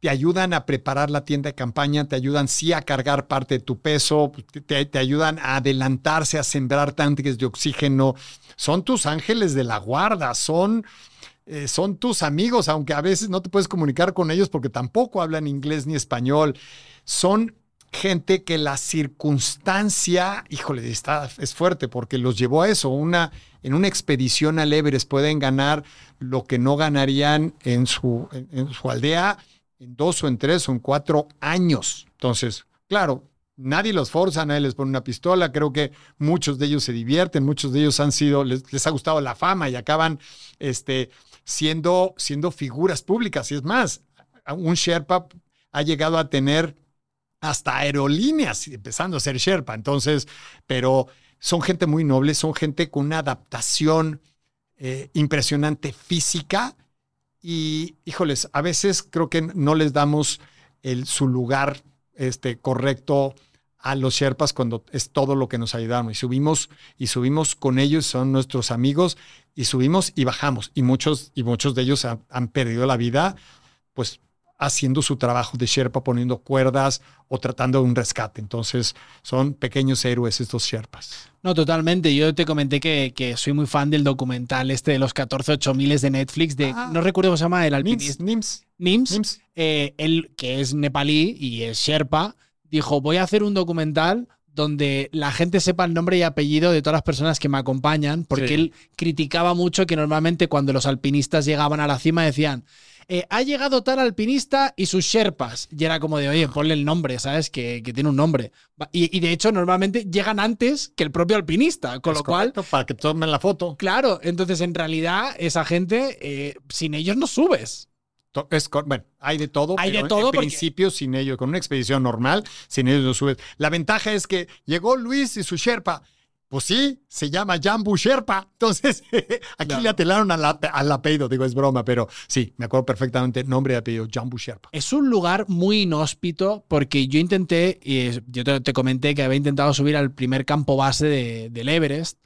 te ayudan a preparar la tienda de campaña, te ayudan sí a cargar parte de tu peso, te, te ayudan a adelantarse, a sembrar tanques de oxígeno. Son tus ángeles de la guarda, son, eh, son tus amigos, aunque a veces no te puedes comunicar con ellos porque tampoco hablan inglés ni español. Son gente que la circunstancia, híjole, está, es fuerte porque los llevó a eso. Una, en una expedición al Everest pueden ganar lo que no ganarían en su, en, su aldea en dos o en tres o en cuatro años. Entonces, claro, nadie los forza, nadie les pone una pistola. Creo que muchos de ellos se divierten, muchos de ellos han sido, les, les ha gustado la fama y acaban este, siendo, siendo figuras públicas. Y es más, un Sherpa ha llegado a tener hasta aerolíneas empezando a ser Sherpa. Entonces, pero son gente muy noble, son gente con una adaptación eh, impresionante física y, híjoles, a veces creo que no les damos el, su lugar este, correcto a los Sherpas cuando es todo lo que nos ayudaron. Y subimos, y subimos con ellos, son nuestros amigos, y subimos y bajamos. Y muchos, y muchos de ellos han, han perdido la vida, pues haciendo su trabajo de Sherpa, poniendo cuerdas o tratando de un rescate. Entonces, son pequeños héroes estos Sherpas. No, totalmente. Yo te comenté que, que soy muy fan del documental este de los 14 8000 de Netflix, de, Ah. no recuerdo cómo se llama, el Nims. Nims, Nims, Nims. eh, él, que es nepalí y es Sherpa, dijo, voy a hacer un documental donde la gente sepa el nombre y apellido de todas las personas que me acompañan, porque Sí. él criticaba mucho que normalmente cuando los alpinistas llegaban a la cima decían, eh, ha llegado tal alpinista y sus Sherpas. Y era como de, oye, ponle el nombre, ¿sabes? Que, que tiene un nombre. Y, y de hecho, normalmente llegan antes que el propio alpinista, con Es lo cual, para que tomen la foto. claro, entonces en realidad esa gente, eh, sin ellos no subes. Es, bueno, hay de todo. Hay de pero todo En porque- principio, sin ellos, con una expedición normal, sin ellos no subes. La ventaja es que llegó Luis y su Sherpa. Pues sí, se llama Jambu Sherpa. Entonces, aquí Claro. le atelaron al, al apellido. Digo, es broma, pero sí, me acuerdo perfectamente nombre y apellido, Jambu Sherpa. Es un lugar muy inhóspito porque yo intenté, y yo te, te comenté que había intentado subir al primer campo base de- del Everest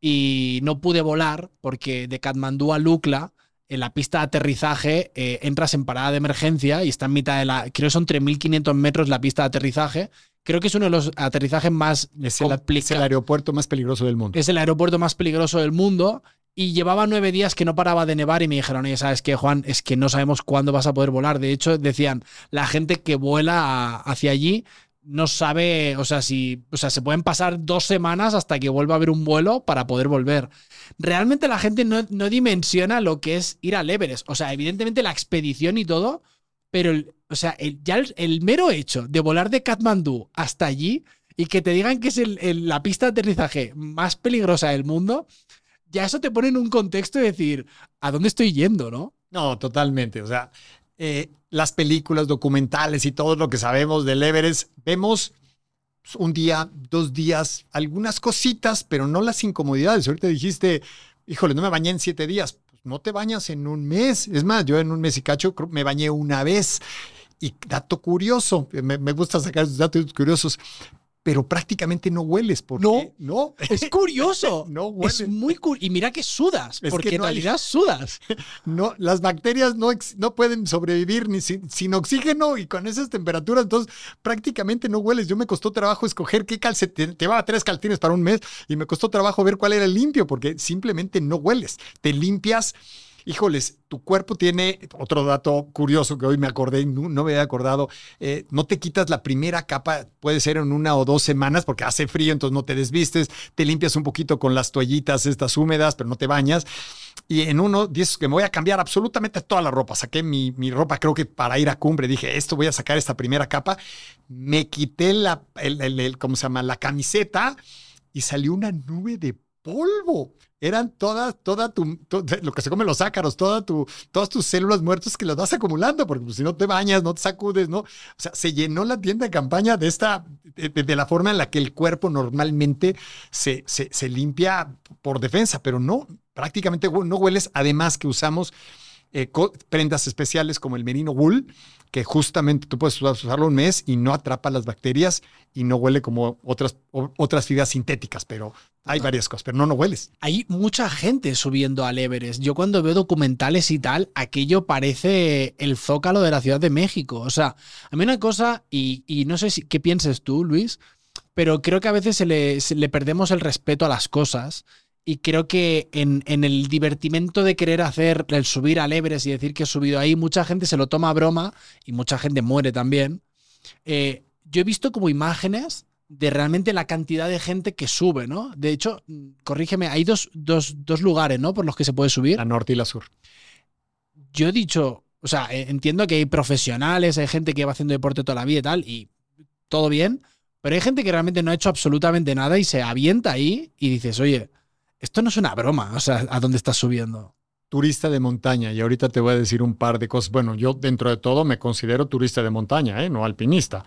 y no pude volar porque de Katmandú a Lukla, en la pista de aterrizaje, eh, entras en parada de emergencia y está en mitad de la. Creo que son 3.500 metros la pista de aterrizaje. Creo que es uno de los aterrizajes más Es el, es el aeropuerto más peligroso del mundo. Es el aeropuerto más peligroso del mundo. Y llevaba nueve días que no paraba de nevar y me dijeron, oye, ¿sabes qué, Juan? Es que no sabemos cuándo vas a poder volar. De hecho, decían, la gente que vuela hacia allí no sabe, o sea, si, o sea, se pueden pasar dos semanas hasta que vuelva a haber un vuelo para poder volver. Realmente la gente no, no dimensiona lo que es ir al Everest. O sea, evidentemente la expedición y todo, pero, o sea, el, ya el, mero hecho de volar de Katmandú hasta allí y que te digan que es la pista de aterrizaje más peligrosa del mundo, ya eso te pone en un contexto de decir, ¿a dónde estoy yendo, no? No, totalmente. O sea, eh, las películas documentales y todo lo que sabemos del Everest, vemos un día, dos días, algunas cositas, pero no las incomodidades. Ahorita dijiste, híjole, no me bañé en siete días. Pues no te bañas en un mes. Es más, yo en un mes y cacho me bañé una vez. Y dato curioso, me, me gusta sacar datos curiosos, pero prácticamente no hueles. ¿Por No. No. Es curioso. No hueles. es muy curioso. Y mira que sudas, Es porque que en hay- realidad sudas. No, las bacterias no, no pueden sobrevivir ni sin, sin oxígeno y con esas temperaturas, entonces prácticamente no hueles. Yo me costó trabajo escoger qué calcetín, te llevaba tres calcetines para un mes y me costó trabajo ver cuál era el limpio porque simplemente no hueles. Te limpias. Híjoles, tu cuerpo tiene otro dato curioso que hoy me acordé, no, me había acordado. eh, no te quitas la primera capa, puede ser en una o dos semanas porque hace frío, entonces no te desvistes. Te limpias un poquito con las toallitas estas húmedas, pero no te bañas. Y en uno, dices que me voy a cambiar absolutamente toda la ropa. Saqué mi, mi ropa, creo que para ir a cumbre. Dije, esto voy a sacar esta primera capa. Me quité la, el- ¿cómo se llama? La camiseta y salió una nube de polvo. Eran todas, toda tu, lo que se comen los ácaros, toda tu, todas tus células muertas que las vas acumulando, porque pues, si no te bañas, no te sacudes, ¿no? O sea, se llenó la tienda de campaña de esta, de, la forma en la que el cuerpo normalmente se, se, limpia por defensa, pero no, prácticamente no hueles. Además que usamos eh, prendas especiales como el merino wool, que justamente tú puedes usar- usarlo un mes y no atrapa las bacterias y no huele como otras, otras fibras sintéticas, pero hay varias cosas, pero no, no hueles. Hay mucha gente subiendo al Everest. Yo cuando veo documentales y tal, aquello parece el zócalo de la Ciudad de México. O sea, a mí una cosa, y, no sé si, qué pienses tú, Luis, pero creo que a veces se le, perdemos el respeto a las cosas. Y creo que en, en el divertimento de querer hacer el subir al Everest y decir que he subido ahí, mucha gente se lo toma a broma y mucha gente muere también. Eh, yo he visto como imágenes de realmente la cantidad de gente que sube, ¿no? De hecho, corrígeme, hay dos, dos, dos lugares, ¿no? Por los que se puede subir. La norte y la sur. Yo he dicho, o sea, eh, entiendo que hay profesionales, hay gente que va haciendo deporte toda la vida y tal, y todo bien, pero hay gente que realmente no ha hecho absolutamente nada y se avienta ahí y dices, oye, esto no es una broma, o sea, ¿a dónde estás subiendo? turista de montaña y ahorita te voy a decir un par de cosas. Bueno, yo dentro de todo me considero turista de montaña, ¿eh? no alpinista.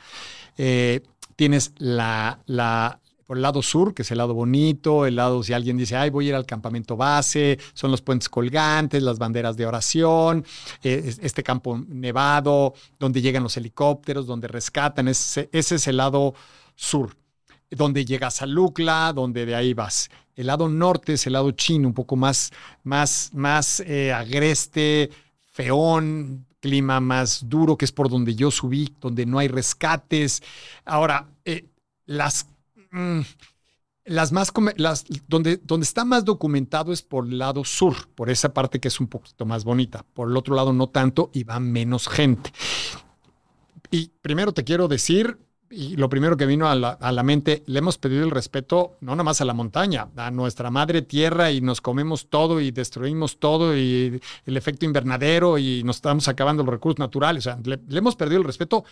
Eh, tienes la, la, por el lado sur, que es el lado bonito, el lado si alguien dice, ay, voy a ir al campamento base, son los puentes colgantes, las banderas de oración, eh, este campo nevado, donde llegan los helicópteros, donde rescatan, ese, ese es el lado sur donde llegas a Lucla, donde de ahí vas. El lado norte es el lado chino, un poco más, más, más eh, agreste, feón, clima más duro, que es por donde yo subí, donde no hay rescates. Ahora, eh, las, mm, las más, donde, donde está más documentado es por el lado sur, por esa parte que es un poquito más bonita. Por el otro lado no tanto y va menos gente. Y primero te quiero decir, y lo primero que vino a la, mente, le hemos pedido el respeto no nomás a la montaña, a nuestra madre tierra y nos comemos todo y destruimos todo y el efecto invernadero y nos estamos acabando los recursos naturales. O sea, le, hemos perdido el respeto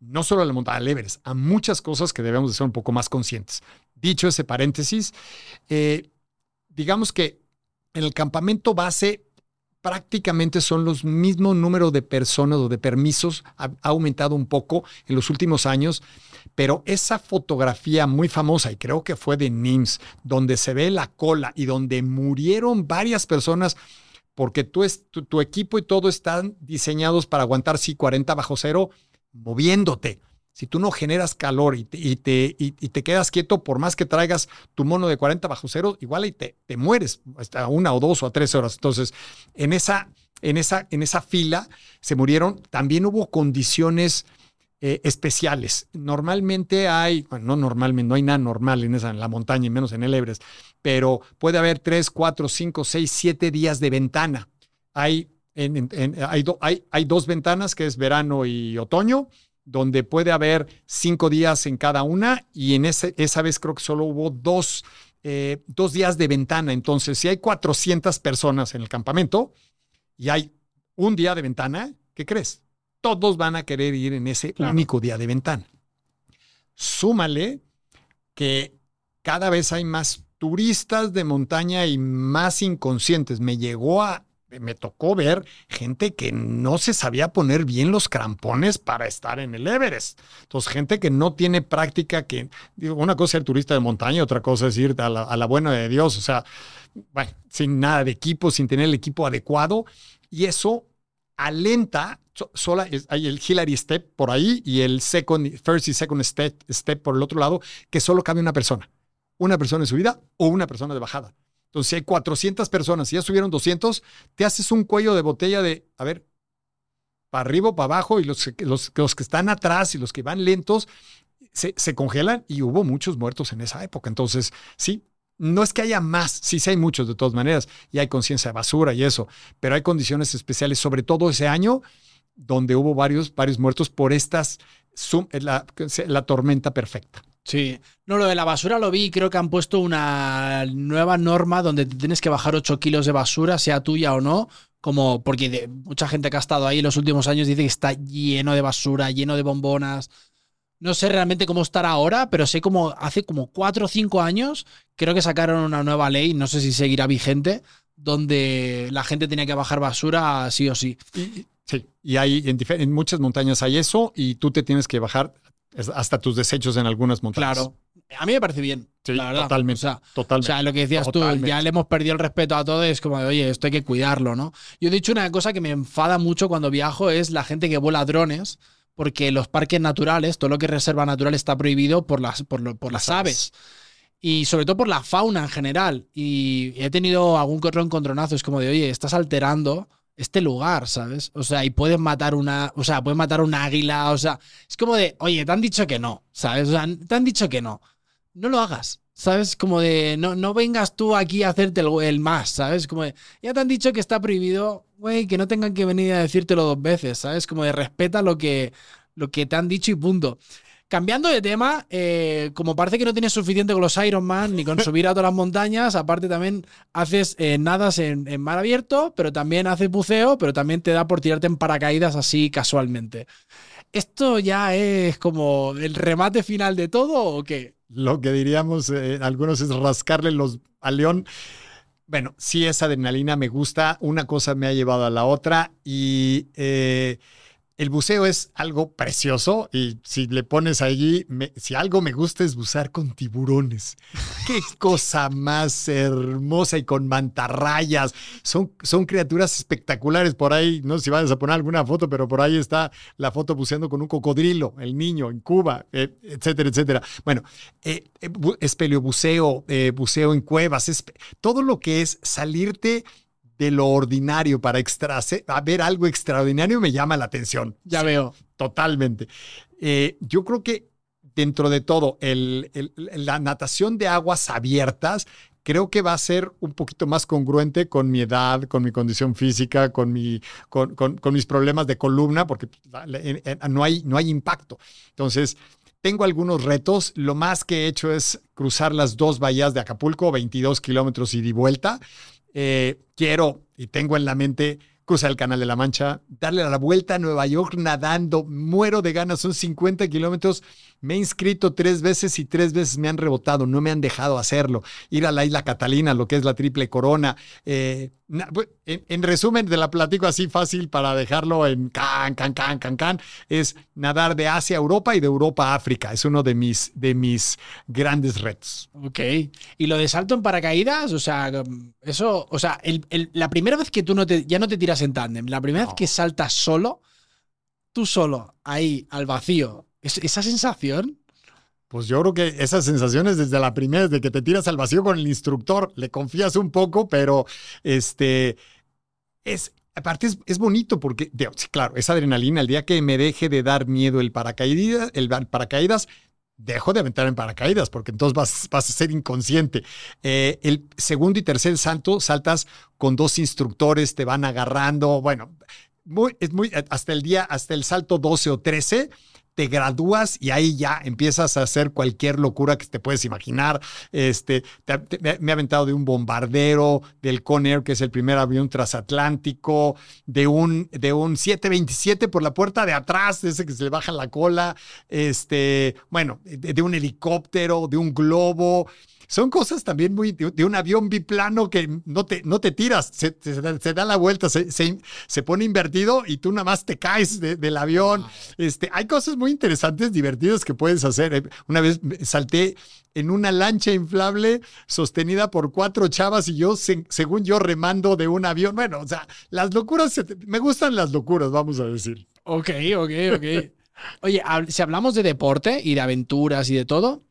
no solo a la montaña, al Everest, a muchas cosas que debemos de ser un poco más conscientes. Dicho ese paréntesis, eh, digamos que en el campamento base prácticamente son los mismos número de personas o de permisos, ha, aumentado un poco en los últimos años, pero esa fotografía muy famosa, y creo que fue de NIMS, donde se ve la cola y donde murieron varias personas porque tu, tu equipo y todo están diseñados para aguantar, sí, 40 bajo cero, moviéndote si tú no generas calor y te, y te, y, te, quedas quieto, por más que traigas tu mono de 40 bajo cero, igual y te, te mueres hasta una o dos o a tres horas. Entonces, en esa, en esa, en esa fila se murieron. También hubo condiciones eh, especiales. Normalmente hay, no normalmente, no hay nada normal en, esa, en la montaña y menos en el Everest, pero puede haber tres, cuatro, cinco, seis, siete días de ventana. Hay, en, hay, hay, hay dos ventanas, que es verano y otoño donde puede haber cinco días en cada una y en ese, esa vez creo que solo hubo dos, eh, dos días de ventana. Entonces, si hay 400 personas en el campamento y hay un día de ventana, ¿qué crees? Todos van a querer ir en ese único día de ventana. Súmale que cada vez hay más turistas de montaña y más inconscientes. Me llegó a me tocó ver gente que no se sabía poner bien los crampones para estar en el Everest. Entonces, gente que no tiene práctica, que digo, una cosa es ser turista de montaña, otra cosa es ir a la, buena de Dios, o sea, sin nada de equipo, sin tener el equipo adecuado. Y eso alenta, sola, hay el Hillary Step por ahí y el second, first y second step, step por el otro lado, que solo cabe una persona. Una persona en subida o una persona de bajada. Entonces, si hay 400 personas y ya subieron 200, te haces un cuello de botella de, a ver, para arriba o para abajo, y los, los, los, que están atrás y los que van lentos se, se, congelan y hubo muchos muertos en esa época. Entonces, sí, no es que haya más, sí, sí hay muchos de todas maneras, y hay conciencia de basura y eso, pero hay condiciones especiales, sobre todo ese año, donde hubo varios, varios muertos por estas, la, la tormenta perfecta. Sí, no, lo de la basura lo vi, creo que han puesto una nueva norma donde tienes que bajar 8 kilos de basura, sea tuya o no, como porque mucha gente que ha estado ahí en los últimos años dice que está lleno de basura, lleno de bombonas. No sé realmente cómo estará ahora, pero sé como hace como 4 o 5 años creo que sacaron una nueva ley, no sé si seguirá vigente, donde la gente tenía que bajar basura sí o sí. Sí, y hay en, en, muchas montañas hay eso y tú te tienes que bajar hasta tus desechos en algunas montañas. Claro. A mí me parece bien. Sí, la verdad. totalmente. O sea, totalmente. O sea, lo que decías tú, ya le hemos perdido el respeto a todo, es como de, oye, esto hay que cuidarlo, ¿no? Yo he dicho una cosa que me enfada mucho cuando viajo, es la gente que vuela drones, porque los parques naturales, todo lo que es reserva natural está prohibido por las, por, por las aves. Y sobre todo por la fauna en general. Y he tenido algún correo encontronazo, es como de, oye, estás alterando este lugar, ¿sabes? O sea, y pueden matar una, o sea, pueden matar una águila, o sea, es como de, oye, te han dicho que no, ¿sabes? O sea, te han dicho que no. No lo hagas, ¿sabes? Como de, no, no vengas tú aquí a hacerte el, más, ¿sabes? Como de, ya te han dicho que está prohibido, güey, que no tengan que venir a decírtelo dos veces, ¿sabes? Como de, respeta lo que, lo que te han dicho y punto. Cambiando de tema, eh, como parece que no tienes suficiente con los Ironman ni con subir a todas las montañas, aparte también haces eh, nadas en, mar abierto, pero también haces buceo, pero también te da por tirarte en paracaídas así casualmente. ¿Esto ya es como el remate final de todo o qué? Lo que diríamos eh, algunos es rascarle los al león. Bueno, sí, esa adrenalina me gusta. Una cosa me ha llevado a la otra y el buceo es algo precioso y si le pones allí, me- si algo me gusta es bucear con tiburones. Qué cosa más hermosa y con mantarrayas. Son, son criaturas espectaculares. Por ahí, no sé si vas a poner alguna foto, pero por ahí está la foto buceando con un cocodrilo, el niño en Cuba, eh, etcétera, etcétera. Bueno, eh, eh, bu- espeleobuceo, eh, buceo en cuevas, es, todo lo que es salirte de lo ordinario para extra, a ver algo extraordinario me llama la atención. Ya Sí, veo. Totalmente. Eh, yo creo que dentro de todo, el- el- la natación de aguas abiertas creo que va a ser un poquito más congruente con mi edad, con mi condición física, con, mi, con, con- con mis problemas de columna, porque no, hay, no hay impacto. Entonces, tengo algunos retos. Lo más que he hecho es cruzar las dos bahías de Acapulco, 22 kilómetros y vuelta. Eh, quiero y tengo en la mente cruzar el Canal de la Mancha, darle la vuelta a Nueva York nadando, muero de ganas, son 50 kilómetros. Me he inscrito tres veces y tres veces me han rebotado, no me han dejado hacerlo. Ir a la isla Catalina, lo que es la triple corona. Eh, en, en resumen, te la platico así fácil para dejarlo en can, can, can, can, can, es nadar de Asia a Europa y de Europa a África. Es uno de mis, de mis grandes retos. Ok. ¿Y lo de salto en paracaídas? O sea, eso, o sea, el- el- la primera vez que tú no te, ya no te tiras en tándem, la primera vez que saltas solo, tú solo, ahí, al vacío, es- esa sensación, Pues yo creo que esas sensaciones desde la primera, desde que te tiras al vacío con el instructor, le confías un poco, pero este es, aparte es, es bonito porque, claro, es adrenalina. El día que me deje de dar miedo el paracaídas, el paracaídas, dejo de aventar en paracaídas porque entonces vas, vas a ser inconsciente. Eh, el segundo y tercer salto, saltas con dos instructores, te van agarrando. Bueno, muy, es muy, hasta el día, hasta el salto 12 o 13, te gradúas y ahí ya empiezas a hacer cualquier locura que te puedes imaginar. Este, te- te- me he aventado de un bombardero, del Conair, que es el primer avión transatlántico, de un, de un 727 por la puerta de atrás, ese que se le baja la cola, este, bueno, de un helicóptero, de un globo. Son cosas también muy de, de un avión biplano que no te, no te tiras, se, se da- se da la vuelta, se, se- pone invertido y tú nada más te caes de- del avión. Este, hay cosas muy interesantes, divertidas que puedes hacer. Eh, Una vez salté en una lancha inflable sostenida por cuatro chavas y yo, se- según yo, remando de un avión. Bueno, o sea, las locuras, se te- me gustan las locuras, vamos a decir. Ok, ok, ok. Oye, si hablamos de deporte y de aventuras y de todo,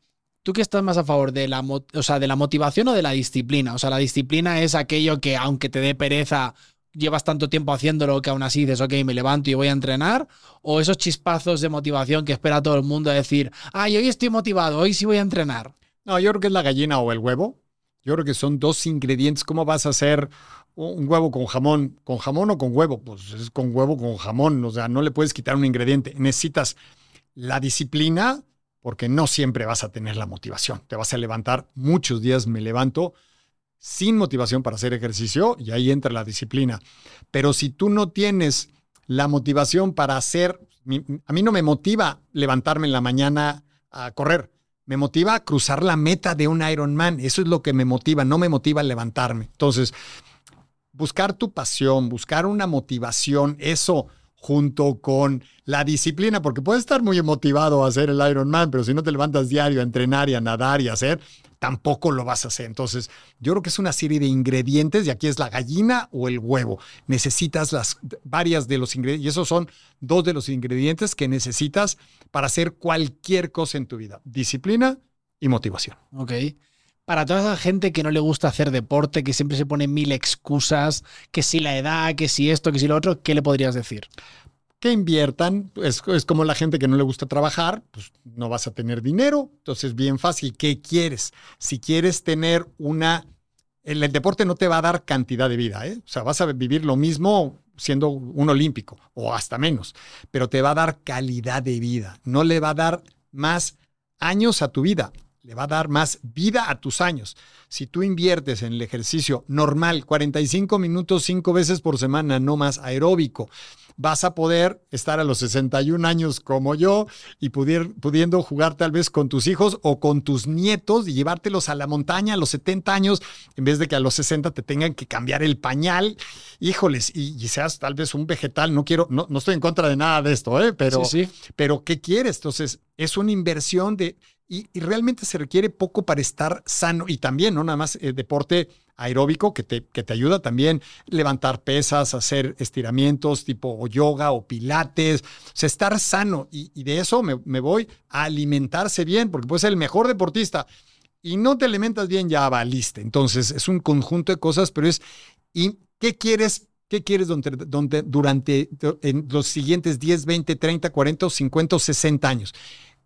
¿tú qué estás más a favor de la, o sea, de la motivación o de la disciplina? O sea, la disciplina es aquello que aunque te dé pereza, llevas tanto tiempo haciéndolo que aún así dices, ok, me levanto y voy a entrenar. O esos chispazos de motivación que espera todo el mundo a decir, ay, hoy estoy motivado, hoy sí voy a entrenar. No, yo creo que es la gallina o el huevo. Yo creo que son dos ingredientes. ¿Cómo vas a hacer un huevo con jamón? ¿Con jamón o con huevo? Pues es con huevo con jamón. O sea, no le puedes quitar un ingrediente. Necesitas la disciplina porque no siempre vas a tener la motivación. Te vas a levantar. Muchos días me levanto sin motivación para hacer ejercicio y ahí entra la disciplina. Pero si tú no tienes la motivación para hacer, a mí no me motiva levantarme en la mañana a correr. Me motiva a cruzar la meta de un Ironman. Eso es lo que me motiva, no me motiva levantarme. Entonces, buscar tu pasión, buscar una motivación, eso junto con la disciplina, porque puedes estar muy motivado a hacer el Ironman, pero si no te levantas diario a entrenar y a nadar y a hacer, tampoco lo vas a hacer. Entonces, yo creo que es una serie de ingredientes y aquí es la gallina o el huevo. Necesitas las varias de los ingredientes y esos son dos de los ingredientes que necesitas para hacer cualquier cosa en tu vida. Disciplina y motivación. Ok. Para toda esa gente que no le gusta hacer deporte, que siempre se pone mil excusas, que si la edad, que si esto, que si lo otro, ¿qué le podrías decir? que inviertan, es, como la gente que no le gusta trabajar, pues no vas a tener dinero, entonces bien fácil, ¿qué quieres? Si quieres tener una, el, el, deporte no te va a dar cantidad de vida, ¿eh? o sea, vas a vivir lo mismo siendo un olímpico o hasta menos, pero te va a dar calidad de vida, no le va a dar más años a tu vida, le va a dar más vida a tus años. Si tú inviertes en el ejercicio normal, 45 minutos cinco veces por semana, no más aeróbico, vas a poder estar a los 61 años como yo y pudiendo jugar tal vez con tus hijos o con tus nietos y llevártelos a la montaña a los 70 años en vez de que a los 60 te tengan que cambiar el pañal. Híjoles, y, seas tal vez un vegetal. No quiero, no, no, estoy en contra de nada de esto, ¿eh? pero, sí, pero ¿qué quieres? Entonces, es una inversión de y, realmente se requiere poco para estar sano y también, no nada más eh, deporte aeróbico que te, que te ayuda también levantar pesas, hacer estiramientos tipo yoga o pilates, o sea, estar sano y, de eso me, voy a alimentarse bien porque puedes ser el mejor deportista y no te alimentas bien, ya valiste. Entonces es un conjunto de cosas, pero es, ¿y qué quieres ¿Qué quieres donde, durante en los siguientes 10, 20, 30, 40, 50 o 60 años?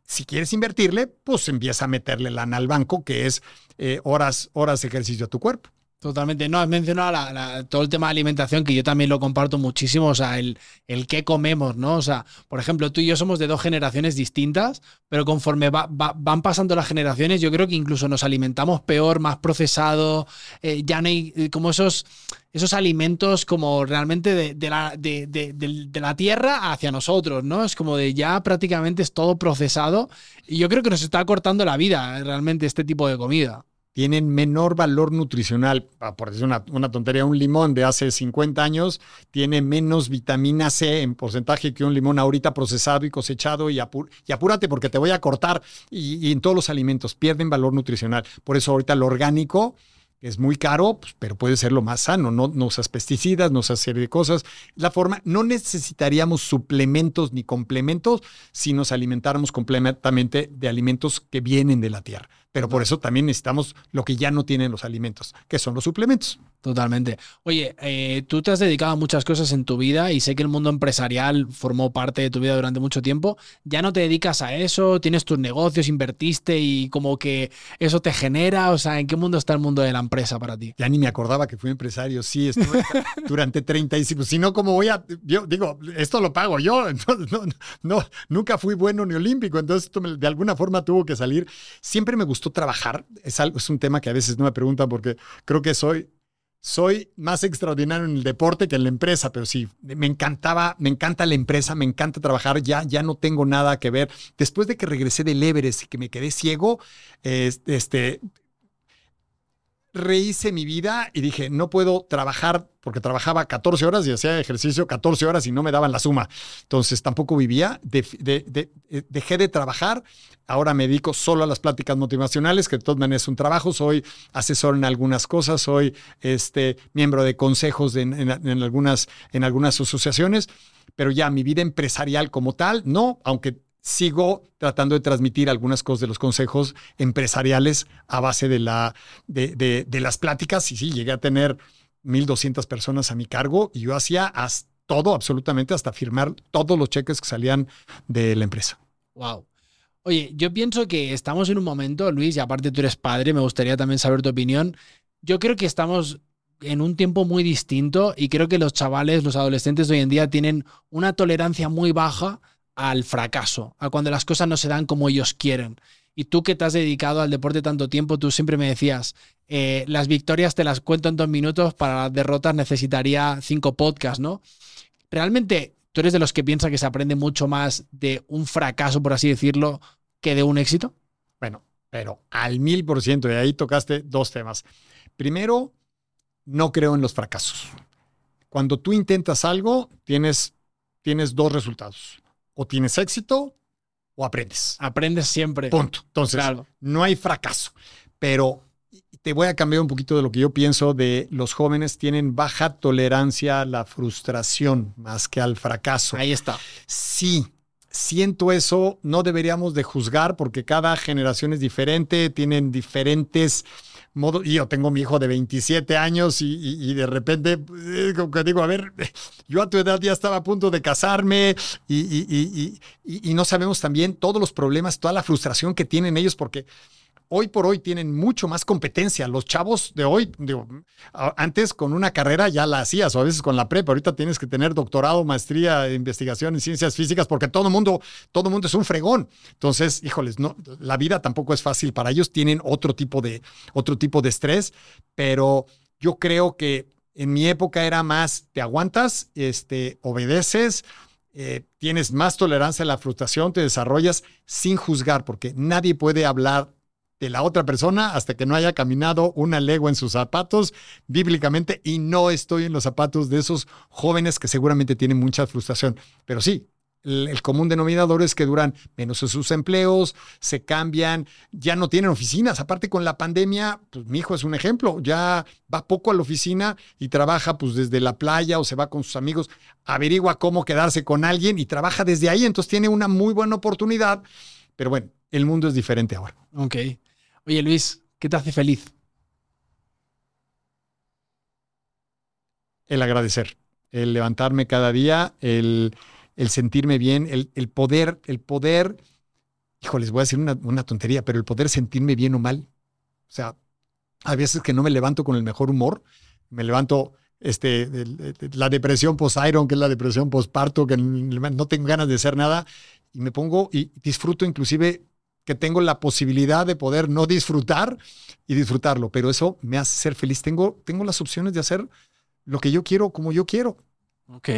Si quieres invertirle, pues empieza a meterle lana al banco, que es eh, horas, horas de ejercicio a tu cuerpo. Totalmente. No, has mencionado todo el tema de alimentación, que yo también lo comparto muchísimo, o sea, el, el qué comemos, ¿no? O sea, por ejemplo, tú y yo somos de dos generaciones distintas, pero conforme van pasando las generaciones, yo creo que incluso nos alimentamos peor, más procesado, eh, ya no hay eh, como esos, esos alimentos como realmente de, la, de, de, la tierra hacia nosotros, ¿no? Es como de ya prácticamente es todo procesado y yo creo que nos está cortando la vida realmente este tipo de comida tienen menor valor nutricional. Por decir una, una, tontería, un limón de hace 50 años tiene menos vitamina C en porcentaje que un limón ahorita procesado y cosechado y, apúrate porque te voy a cortar y, y, en todos los alimentos pierden valor nutricional. Por eso ahorita lo orgánico es muy caro, pues, pero puede ser lo más sano, no, no usas pesticidas, no usas serie de cosas. La forma, no necesitaríamos suplementos ni complementos si nos alimentáramos completamente de alimentos que vienen de la tierra. Pero por eso también necesitamos lo que ya no tienen los alimentos, que son los suplementos. Totalmente. Oye, eh, tú te has dedicado a muchas cosas en tu vida y sé que el mundo empresarial formó parte de tu vida durante mucho tiempo. ¿Ya no te dedicas a eso? ¿Tienes tus negocios, invertiste y como que eso te genera? O sea, ¿en qué mundo está el mundo de la empresa para ti? Ya ni me acordaba que fui empresario. Sí, estuve durante 35. Si no, ¿cómo voy a...? Yo digo, esto lo pago yo. No, no, nunca fui bueno ni olímpico. Entonces, de alguna forma tuvo que salir. Siempre me gustó trabajar. Es, algo, es un tema que a veces no me preguntan porque creo que soy soy más extraordinario en el deporte que en la empresa, pero sí, me encantaba, me encanta la empresa, me encanta trabajar, ya, ya no tengo nada que ver. Después de que regresé del Everest y que me quedé ciego, este, rehice mi vida y dije, no puedo trabajar porque trabajaba 14 horas y hacía ejercicio 14 horas y no me daban la suma. Entonces tampoco vivía, eh, dejé de trabajar, ahora me dedico solo a las pláticas motivacionales, que de todas maneras es un trabajo, soy asesor en algunas cosas, soy este, miembro de consejos en, algunas, en algunas asociaciones, pero ya mi vida empresarial como tal, no, aunque sigo tratando de transmitir algunas cosas de los consejos empresariales a base de, la, de, las pláticas. Y sí, llegué a tener 1.200 personas a mi cargo y yo hacía todo, absolutamente, hasta firmar todos los cheques que salían de la empresa. Wow. Oye, yo pienso que estamos en un momento, Luis, y aparte tú eres padre, me gustaría también saber tu opinión. Yo creo que estamos en un tiempo muy distinto y creo que los chavales, los adolescentes de hoy en día tienen una tolerancia muy baja al fracaso, a cuando las cosas no se dan como ellos quieren. Y tú que te has dedicado al deporte tanto tiempo, tú siempre me decías, eh, las victorias te las cuento en dos minutos, para las derrotas necesitaría cinco podcasts, ¿no? Realmente, tú eres de los que piensa que se aprende mucho más de un fracaso, por así decirlo, que de un éxito. Bueno, pero al mil por ciento, y ahí tocaste dos temas. Primero, no creo en los fracasos. Cuando tú intentas algo, tienes, tienes dos resultados o tienes éxito o aprendes. Aprendes siempre. Punto. Entonces, no hay fracaso. Pero te voy a cambiar un poquito de lo que yo pienso de los jóvenes tienen baja tolerancia a la frustración más que al fracaso. Ahí está. Sí, siento eso, no deberíamos de juzgar porque cada generación es diferente, tienen diferentes modo, y yo tengo mi hijo de 27 años y, de repente, eh, como que digo, a ver, yo a tu edad ya estaba a punto de casarme y, y no sabemos también todos los problemas, toda la frustración que tienen ellos porque hoy por hoy tienen mucho más competencia. Los chavos de hoy, digo, antes con una carrera ya la hacías, o a veces con la prepa, ahorita tienes que tener doctorado, maestría, investigación en ciencias físicas, porque todo mundo, todo mundo es un fregón. Entonces, híjoles, no, la vida tampoco es fácil para ellos, tienen otro tipo de, otro tipo de estrés, pero yo creo que En mi época era más, te aguantas, este, obedeces, eh, tienes más tolerancia a la frustración, te desarrollas sin juzgar, porque nadie puede hablar de la otra persona hasta que no haya caminado una legua en sus zapatos bíblicamente y no estoy en los zapatos de esos jóvenes que seguramente tienen mucha frustración. Pero sí, el, común denominador es que duran menos en sus empleos, se cambian, ya no tienen oficinas. Aparte con la pandemia, pues mi hijo es un ejemplo, ya va poco a la oficina y trabaja pues desde la playa o se va con sus amigos, averigua cómo quedarse con alguien y trabaja desde ahí, entonces tiene una muy buena oportunidad. Pero bueno, el mundo es diferente ahora. Oye Luis, ¿qué te hace feliz? El agradecer, el levantarme cada día, el el sentirme bien, el, poder, el poder, hijo, les voy a decir una, tontería, pero el poder sentirme bien o mal. O sea, a veces que no me levanto con el mejor humor, me levanto este, la depresión post-iron, que es la depresión post-parto, que no tengo ganas de hacer nada, y me pongo y disfruto inclusive que tengo la posibilidad de poder no disfrutar y disfrutarlo, pero eso me hace ser feliz. Tengo, tengo las opciones de hacer lo que yo quiero como yo quiero. Ok.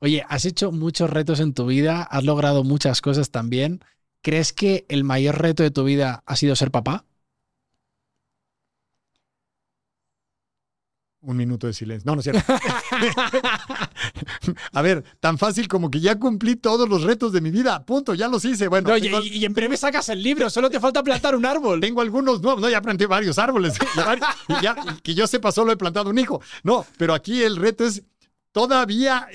Oye, has hecho muchos retos en tu vida, has logrado muchas cosas también. ¿Crees que el mayor reto de tu vida ha sido ser papá? Un minuto de silencio. No, no es cierto. a ver, tan fácil como que ya cumplí todos los retos de mi vida. Punto, ya los hice. Bueno, y, en breve sacas el libro, solo te falta plantar un árbol. Tengo algunos nuevos. No, ya planté varios árboles. ya, que yo sepa, solo he plantado un hijo. No, pero aquí el reto es todavía,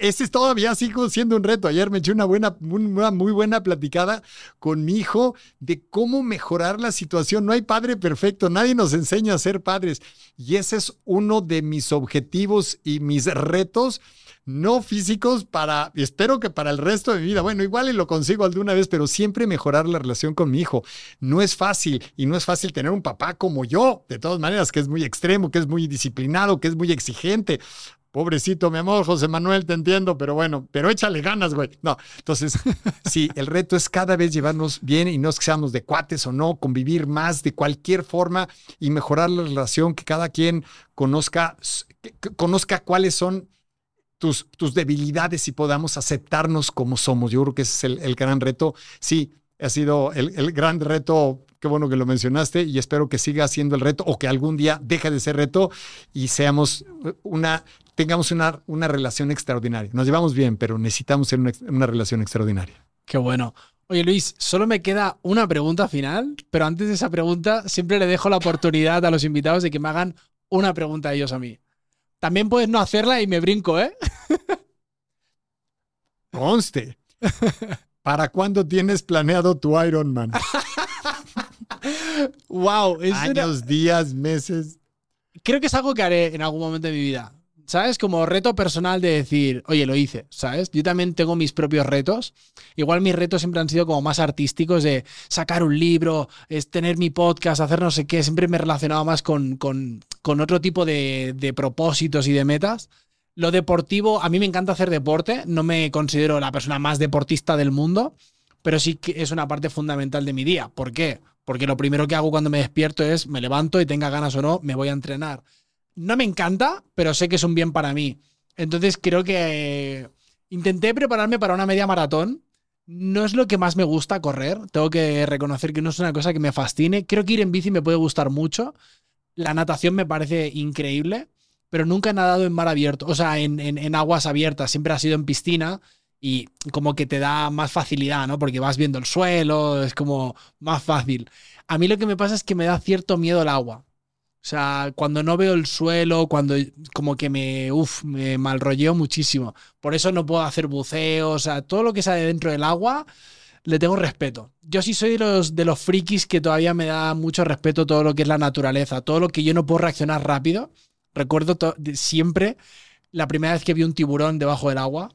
ese es todavía sigo siendo un reto. Ayer me eché una buena, una muy buena platicada con mi hijo de cómo mejorar la situación. No hay padre perfecto, nadie nos enseña a ser padres. Y ese es uno de mis objetivos y mis retos no físicos para, espero que para el resto de mi vida. Bueno, igual y lo consigo alguna vez, pero siempre mejorar la relación con mi hijo. No es fácil y no es fácil tener un papá como yo, de todas maneras, que es muy extremo, que es muy disciplinado, que es muy exigente. Pobrecito, mi amor, José Manuel, te entiendo, pero bueno, pero échale ganas, güey. No, entonces, sí, el reto es cada vez llevarnos bien y no es que seamos de cuates o no, convivir más de cualquier forma y mejorar la relación, que cada quien conozca, conozca cuáles son tus, tus debilidades y podamos aceptarnos como somos. Yo creo que ese es el, gran reto. Sí, ha sido el, el gran reto Qué bueno que lo mencionaste y espero que siga siendo el reto o que algún día deje de ser reto y seamos una, tengamos una, una relación extraordinaria. Nos llevamos bien, pero necesitamos ser una, relación extraordinaria. Qué bueno. Oye Luis, solo me queda una pregunta final, pero antes de esa pregunta siempre le dejo la oportunidad a los invitados de que me hagan una pregunta a ellos a mí. También puedes no hacerla y me brinco, ¿eh? Conste. ¿Para cuándo tienes planeado tu Ironman? wow. Es Años, días, meses. Creo que es algo que haré en algún momento de mi vida. ¿Sabes? Como reto personal de decir, oye, lo hice, ¿sabes? Yo también tengo mis propios retos. Igual mis retos siempre han sido como más artísticos de sacar un libro, es tener mi podcast, hacer no sé qué. Siempre me he relacionado más con, con, otro tipo de, de propósitos y de metas. Lo deportivo, a mí me encanta hacer deporte, no me considero la persona más deportista del mundo, pero sí que es una parte fundamental de mi día. ¿Por qué? Porque lo primero que hago cuando me despierto es me levanto y tenga ganas o no, me voy a entrenar. No me encanta, pero sé que es un bien para mí. Entonces creo que intenté prepararme para una media maratón. No es lo que más me gusta correr. Tengo que reconocer que no es una cosa que me fascine. Creo que ir en bici me puede gustar mucho. La natación me parece increíble, pero nunca he nadado en mar abierto, o sea, en, en aguas abiertas. Siempre ha sido en piscina y como que te da más facilidad, ¿no? Porque vas viendo el suelo, es como más fácil. A mí lo que me pasa es que me da cierto miedo el agua. O sea, cuando no veo el suelo, cuando como que me, uf, me malrolleo muchísimo. Por eso no puedo hacer buceo, o sea, todo lo que sale dentro del agua le tengo respeto. Yo sí soy de los, de los frikis que todavía me da mucho respeto todo lo que es la naturaleza, todo lo que yo no puedo reaccionar rápido. Recuerdo siempre la primera vez que vi un tiburón debajo del agua,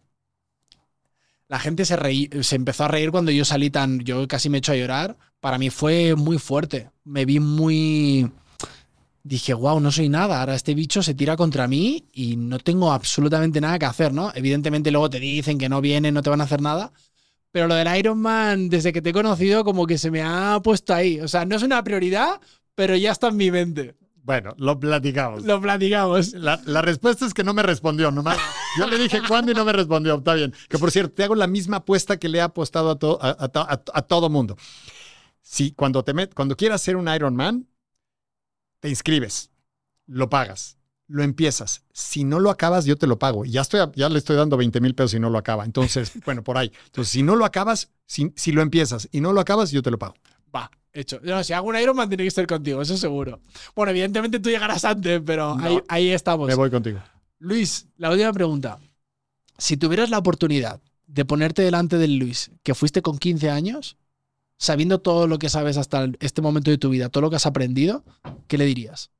la gente se, reí, se empezó a reír cuando yo salí tan. Yo casi me echo a llorar. Para mí fue muy fuerte. Me vi muy. Dije, wow, no soy nada. Ahora este bicho se tira contra mí y no tengo absolutamente nada que hacer, ¿no? Evidentemente luego te dicen que no vienen, no te van a hacer nada. Pero lo del Iron Man, desde que te he conocido, como que se me ha puesto ahí. O sea, no es una prioridad, pero ya está en mi mente. Bueno, lo platicamos. Lo platicamos. La, la respuesta es que no me respondió, nomás. Yo le dije cuándo y no me respondió. Está bien. Que por cierto, te hago la misma apuesta que le he apostado a, to- a, a a- todo mundo. Si cuando, te met- cuando quieras ser un Ironman, te inscribes, lo pagas, lo empiezas. Si no lo acabas, yo te lo pago. Y Ya, estoy, ya le estoy dando 20 mil pesos si no lo acaba. Entonces, bueno, por ahí. Entonces, si no lo acabas, si, si lo empiezas y no lo acabas, yo te lo pago. Va, hecho. No, si hago un Ironman tiene que estar contigo, eso seguro. Bueno, evidentemente tú llegarás antes, pero No. ahí, ahí estamos. Me voy contigo. Luis, la última pregunta. Si tuvieras la oportunidad de ponerte delante del Luis que fuiste con 15 años, sabiendo todo lo que sabes hasta este momento de tu vida, todo lo que has aprendido, ¿qué le dirías?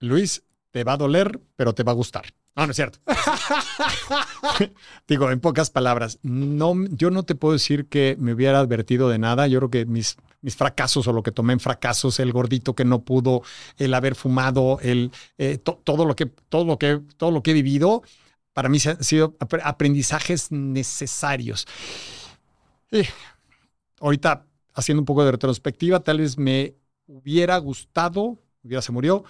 Luis, te va a doler, pero te va a gustar. No, no es cierto. Digo, en pocas palabras, no, yo no te puedo decir que me hubiera advertido de nada. Yo creo que mis, mis fracasos o lo que tomé en fracasos, el gordito que no pudo, el haber fumado, el, eh, to- todo, lo que, todo, lo que, todo lo que he vivido, para mí han sido ap- aprendizajes necesarios. Eh, ahorita, haciendo un poco de retrospectiva, tal vez me hubiera gustado, ya se murió,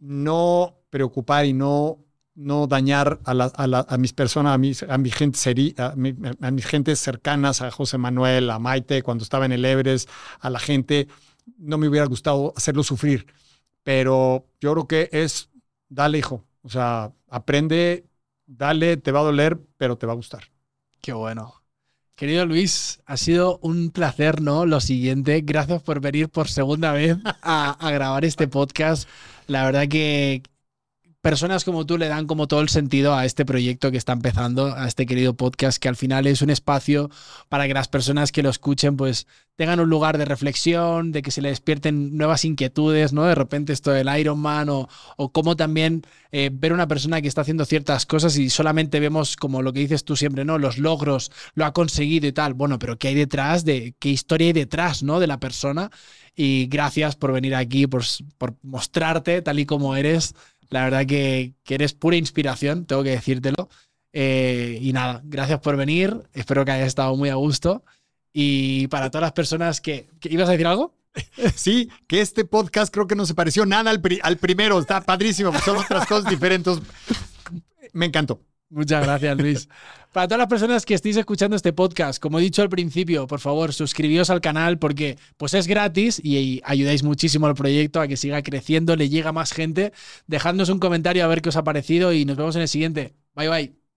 no preocupar y no, no dañar a, mis personas, a mis, a mi gente seri- a mis gentes cercanas, a José Manuel, a Maite, cuando estaba en el Everest, a la gente, no me hubiera gustado hacerlo sufrir. Pero yo creo que es, dale, hijo. O sea, aprende, dale, te va a doler, pero te va a gustar. Qué bueno. Querido Luis, ha sido un placer, ¿no? Lo siguiente, gracias por venir por segunda vez a, a grabar este podcast. La verdad que personas como tú le dan como todo el sentido a este proyecto que está empezando, a este querido podcast, que al final es un espacio para que las personas que lo escuchen pues tengan un lugar de reflexión, de que se le despierten nuevas inquietudes, ¿no? De repente esto del Ironman o, o cómo también eh, ver una persona que está haciendo ciertas cosas y solamente vemos como lo que dices tú siempre, ¿no? Los logros, lo ha conseguido y tal. Bueno, pero ¿qué hay detrás de, qué historia hay detrás, ¿no? De la persona. Y gracias por venir aquí, por, por mostrarte tal y como eres. La verdad que, que eres pura inspiración, tengo que decírtelo. Eh, y nada, gracias por venir. Espero que hayas estado muy a gusto. Y para todas las personas que, ¿Ibas a decir algo? Sí, que este podcast creo que no se pareció nada al, al primero. Está padrísimo, pues son otras cosas diferentes. Me encantó. Muchas gracias, Luis. Para todas las personas que estéis escuchando este podcast, como he dicho al principio, por favor, suscribíos al canal porque pues es gratis y ayudáis muchísimo al proyecto a que siga creciendo, le llega más gente. Dejadnos un comentario a ver qué os ha parecido y nos vemos en el siguiente. Bye bye.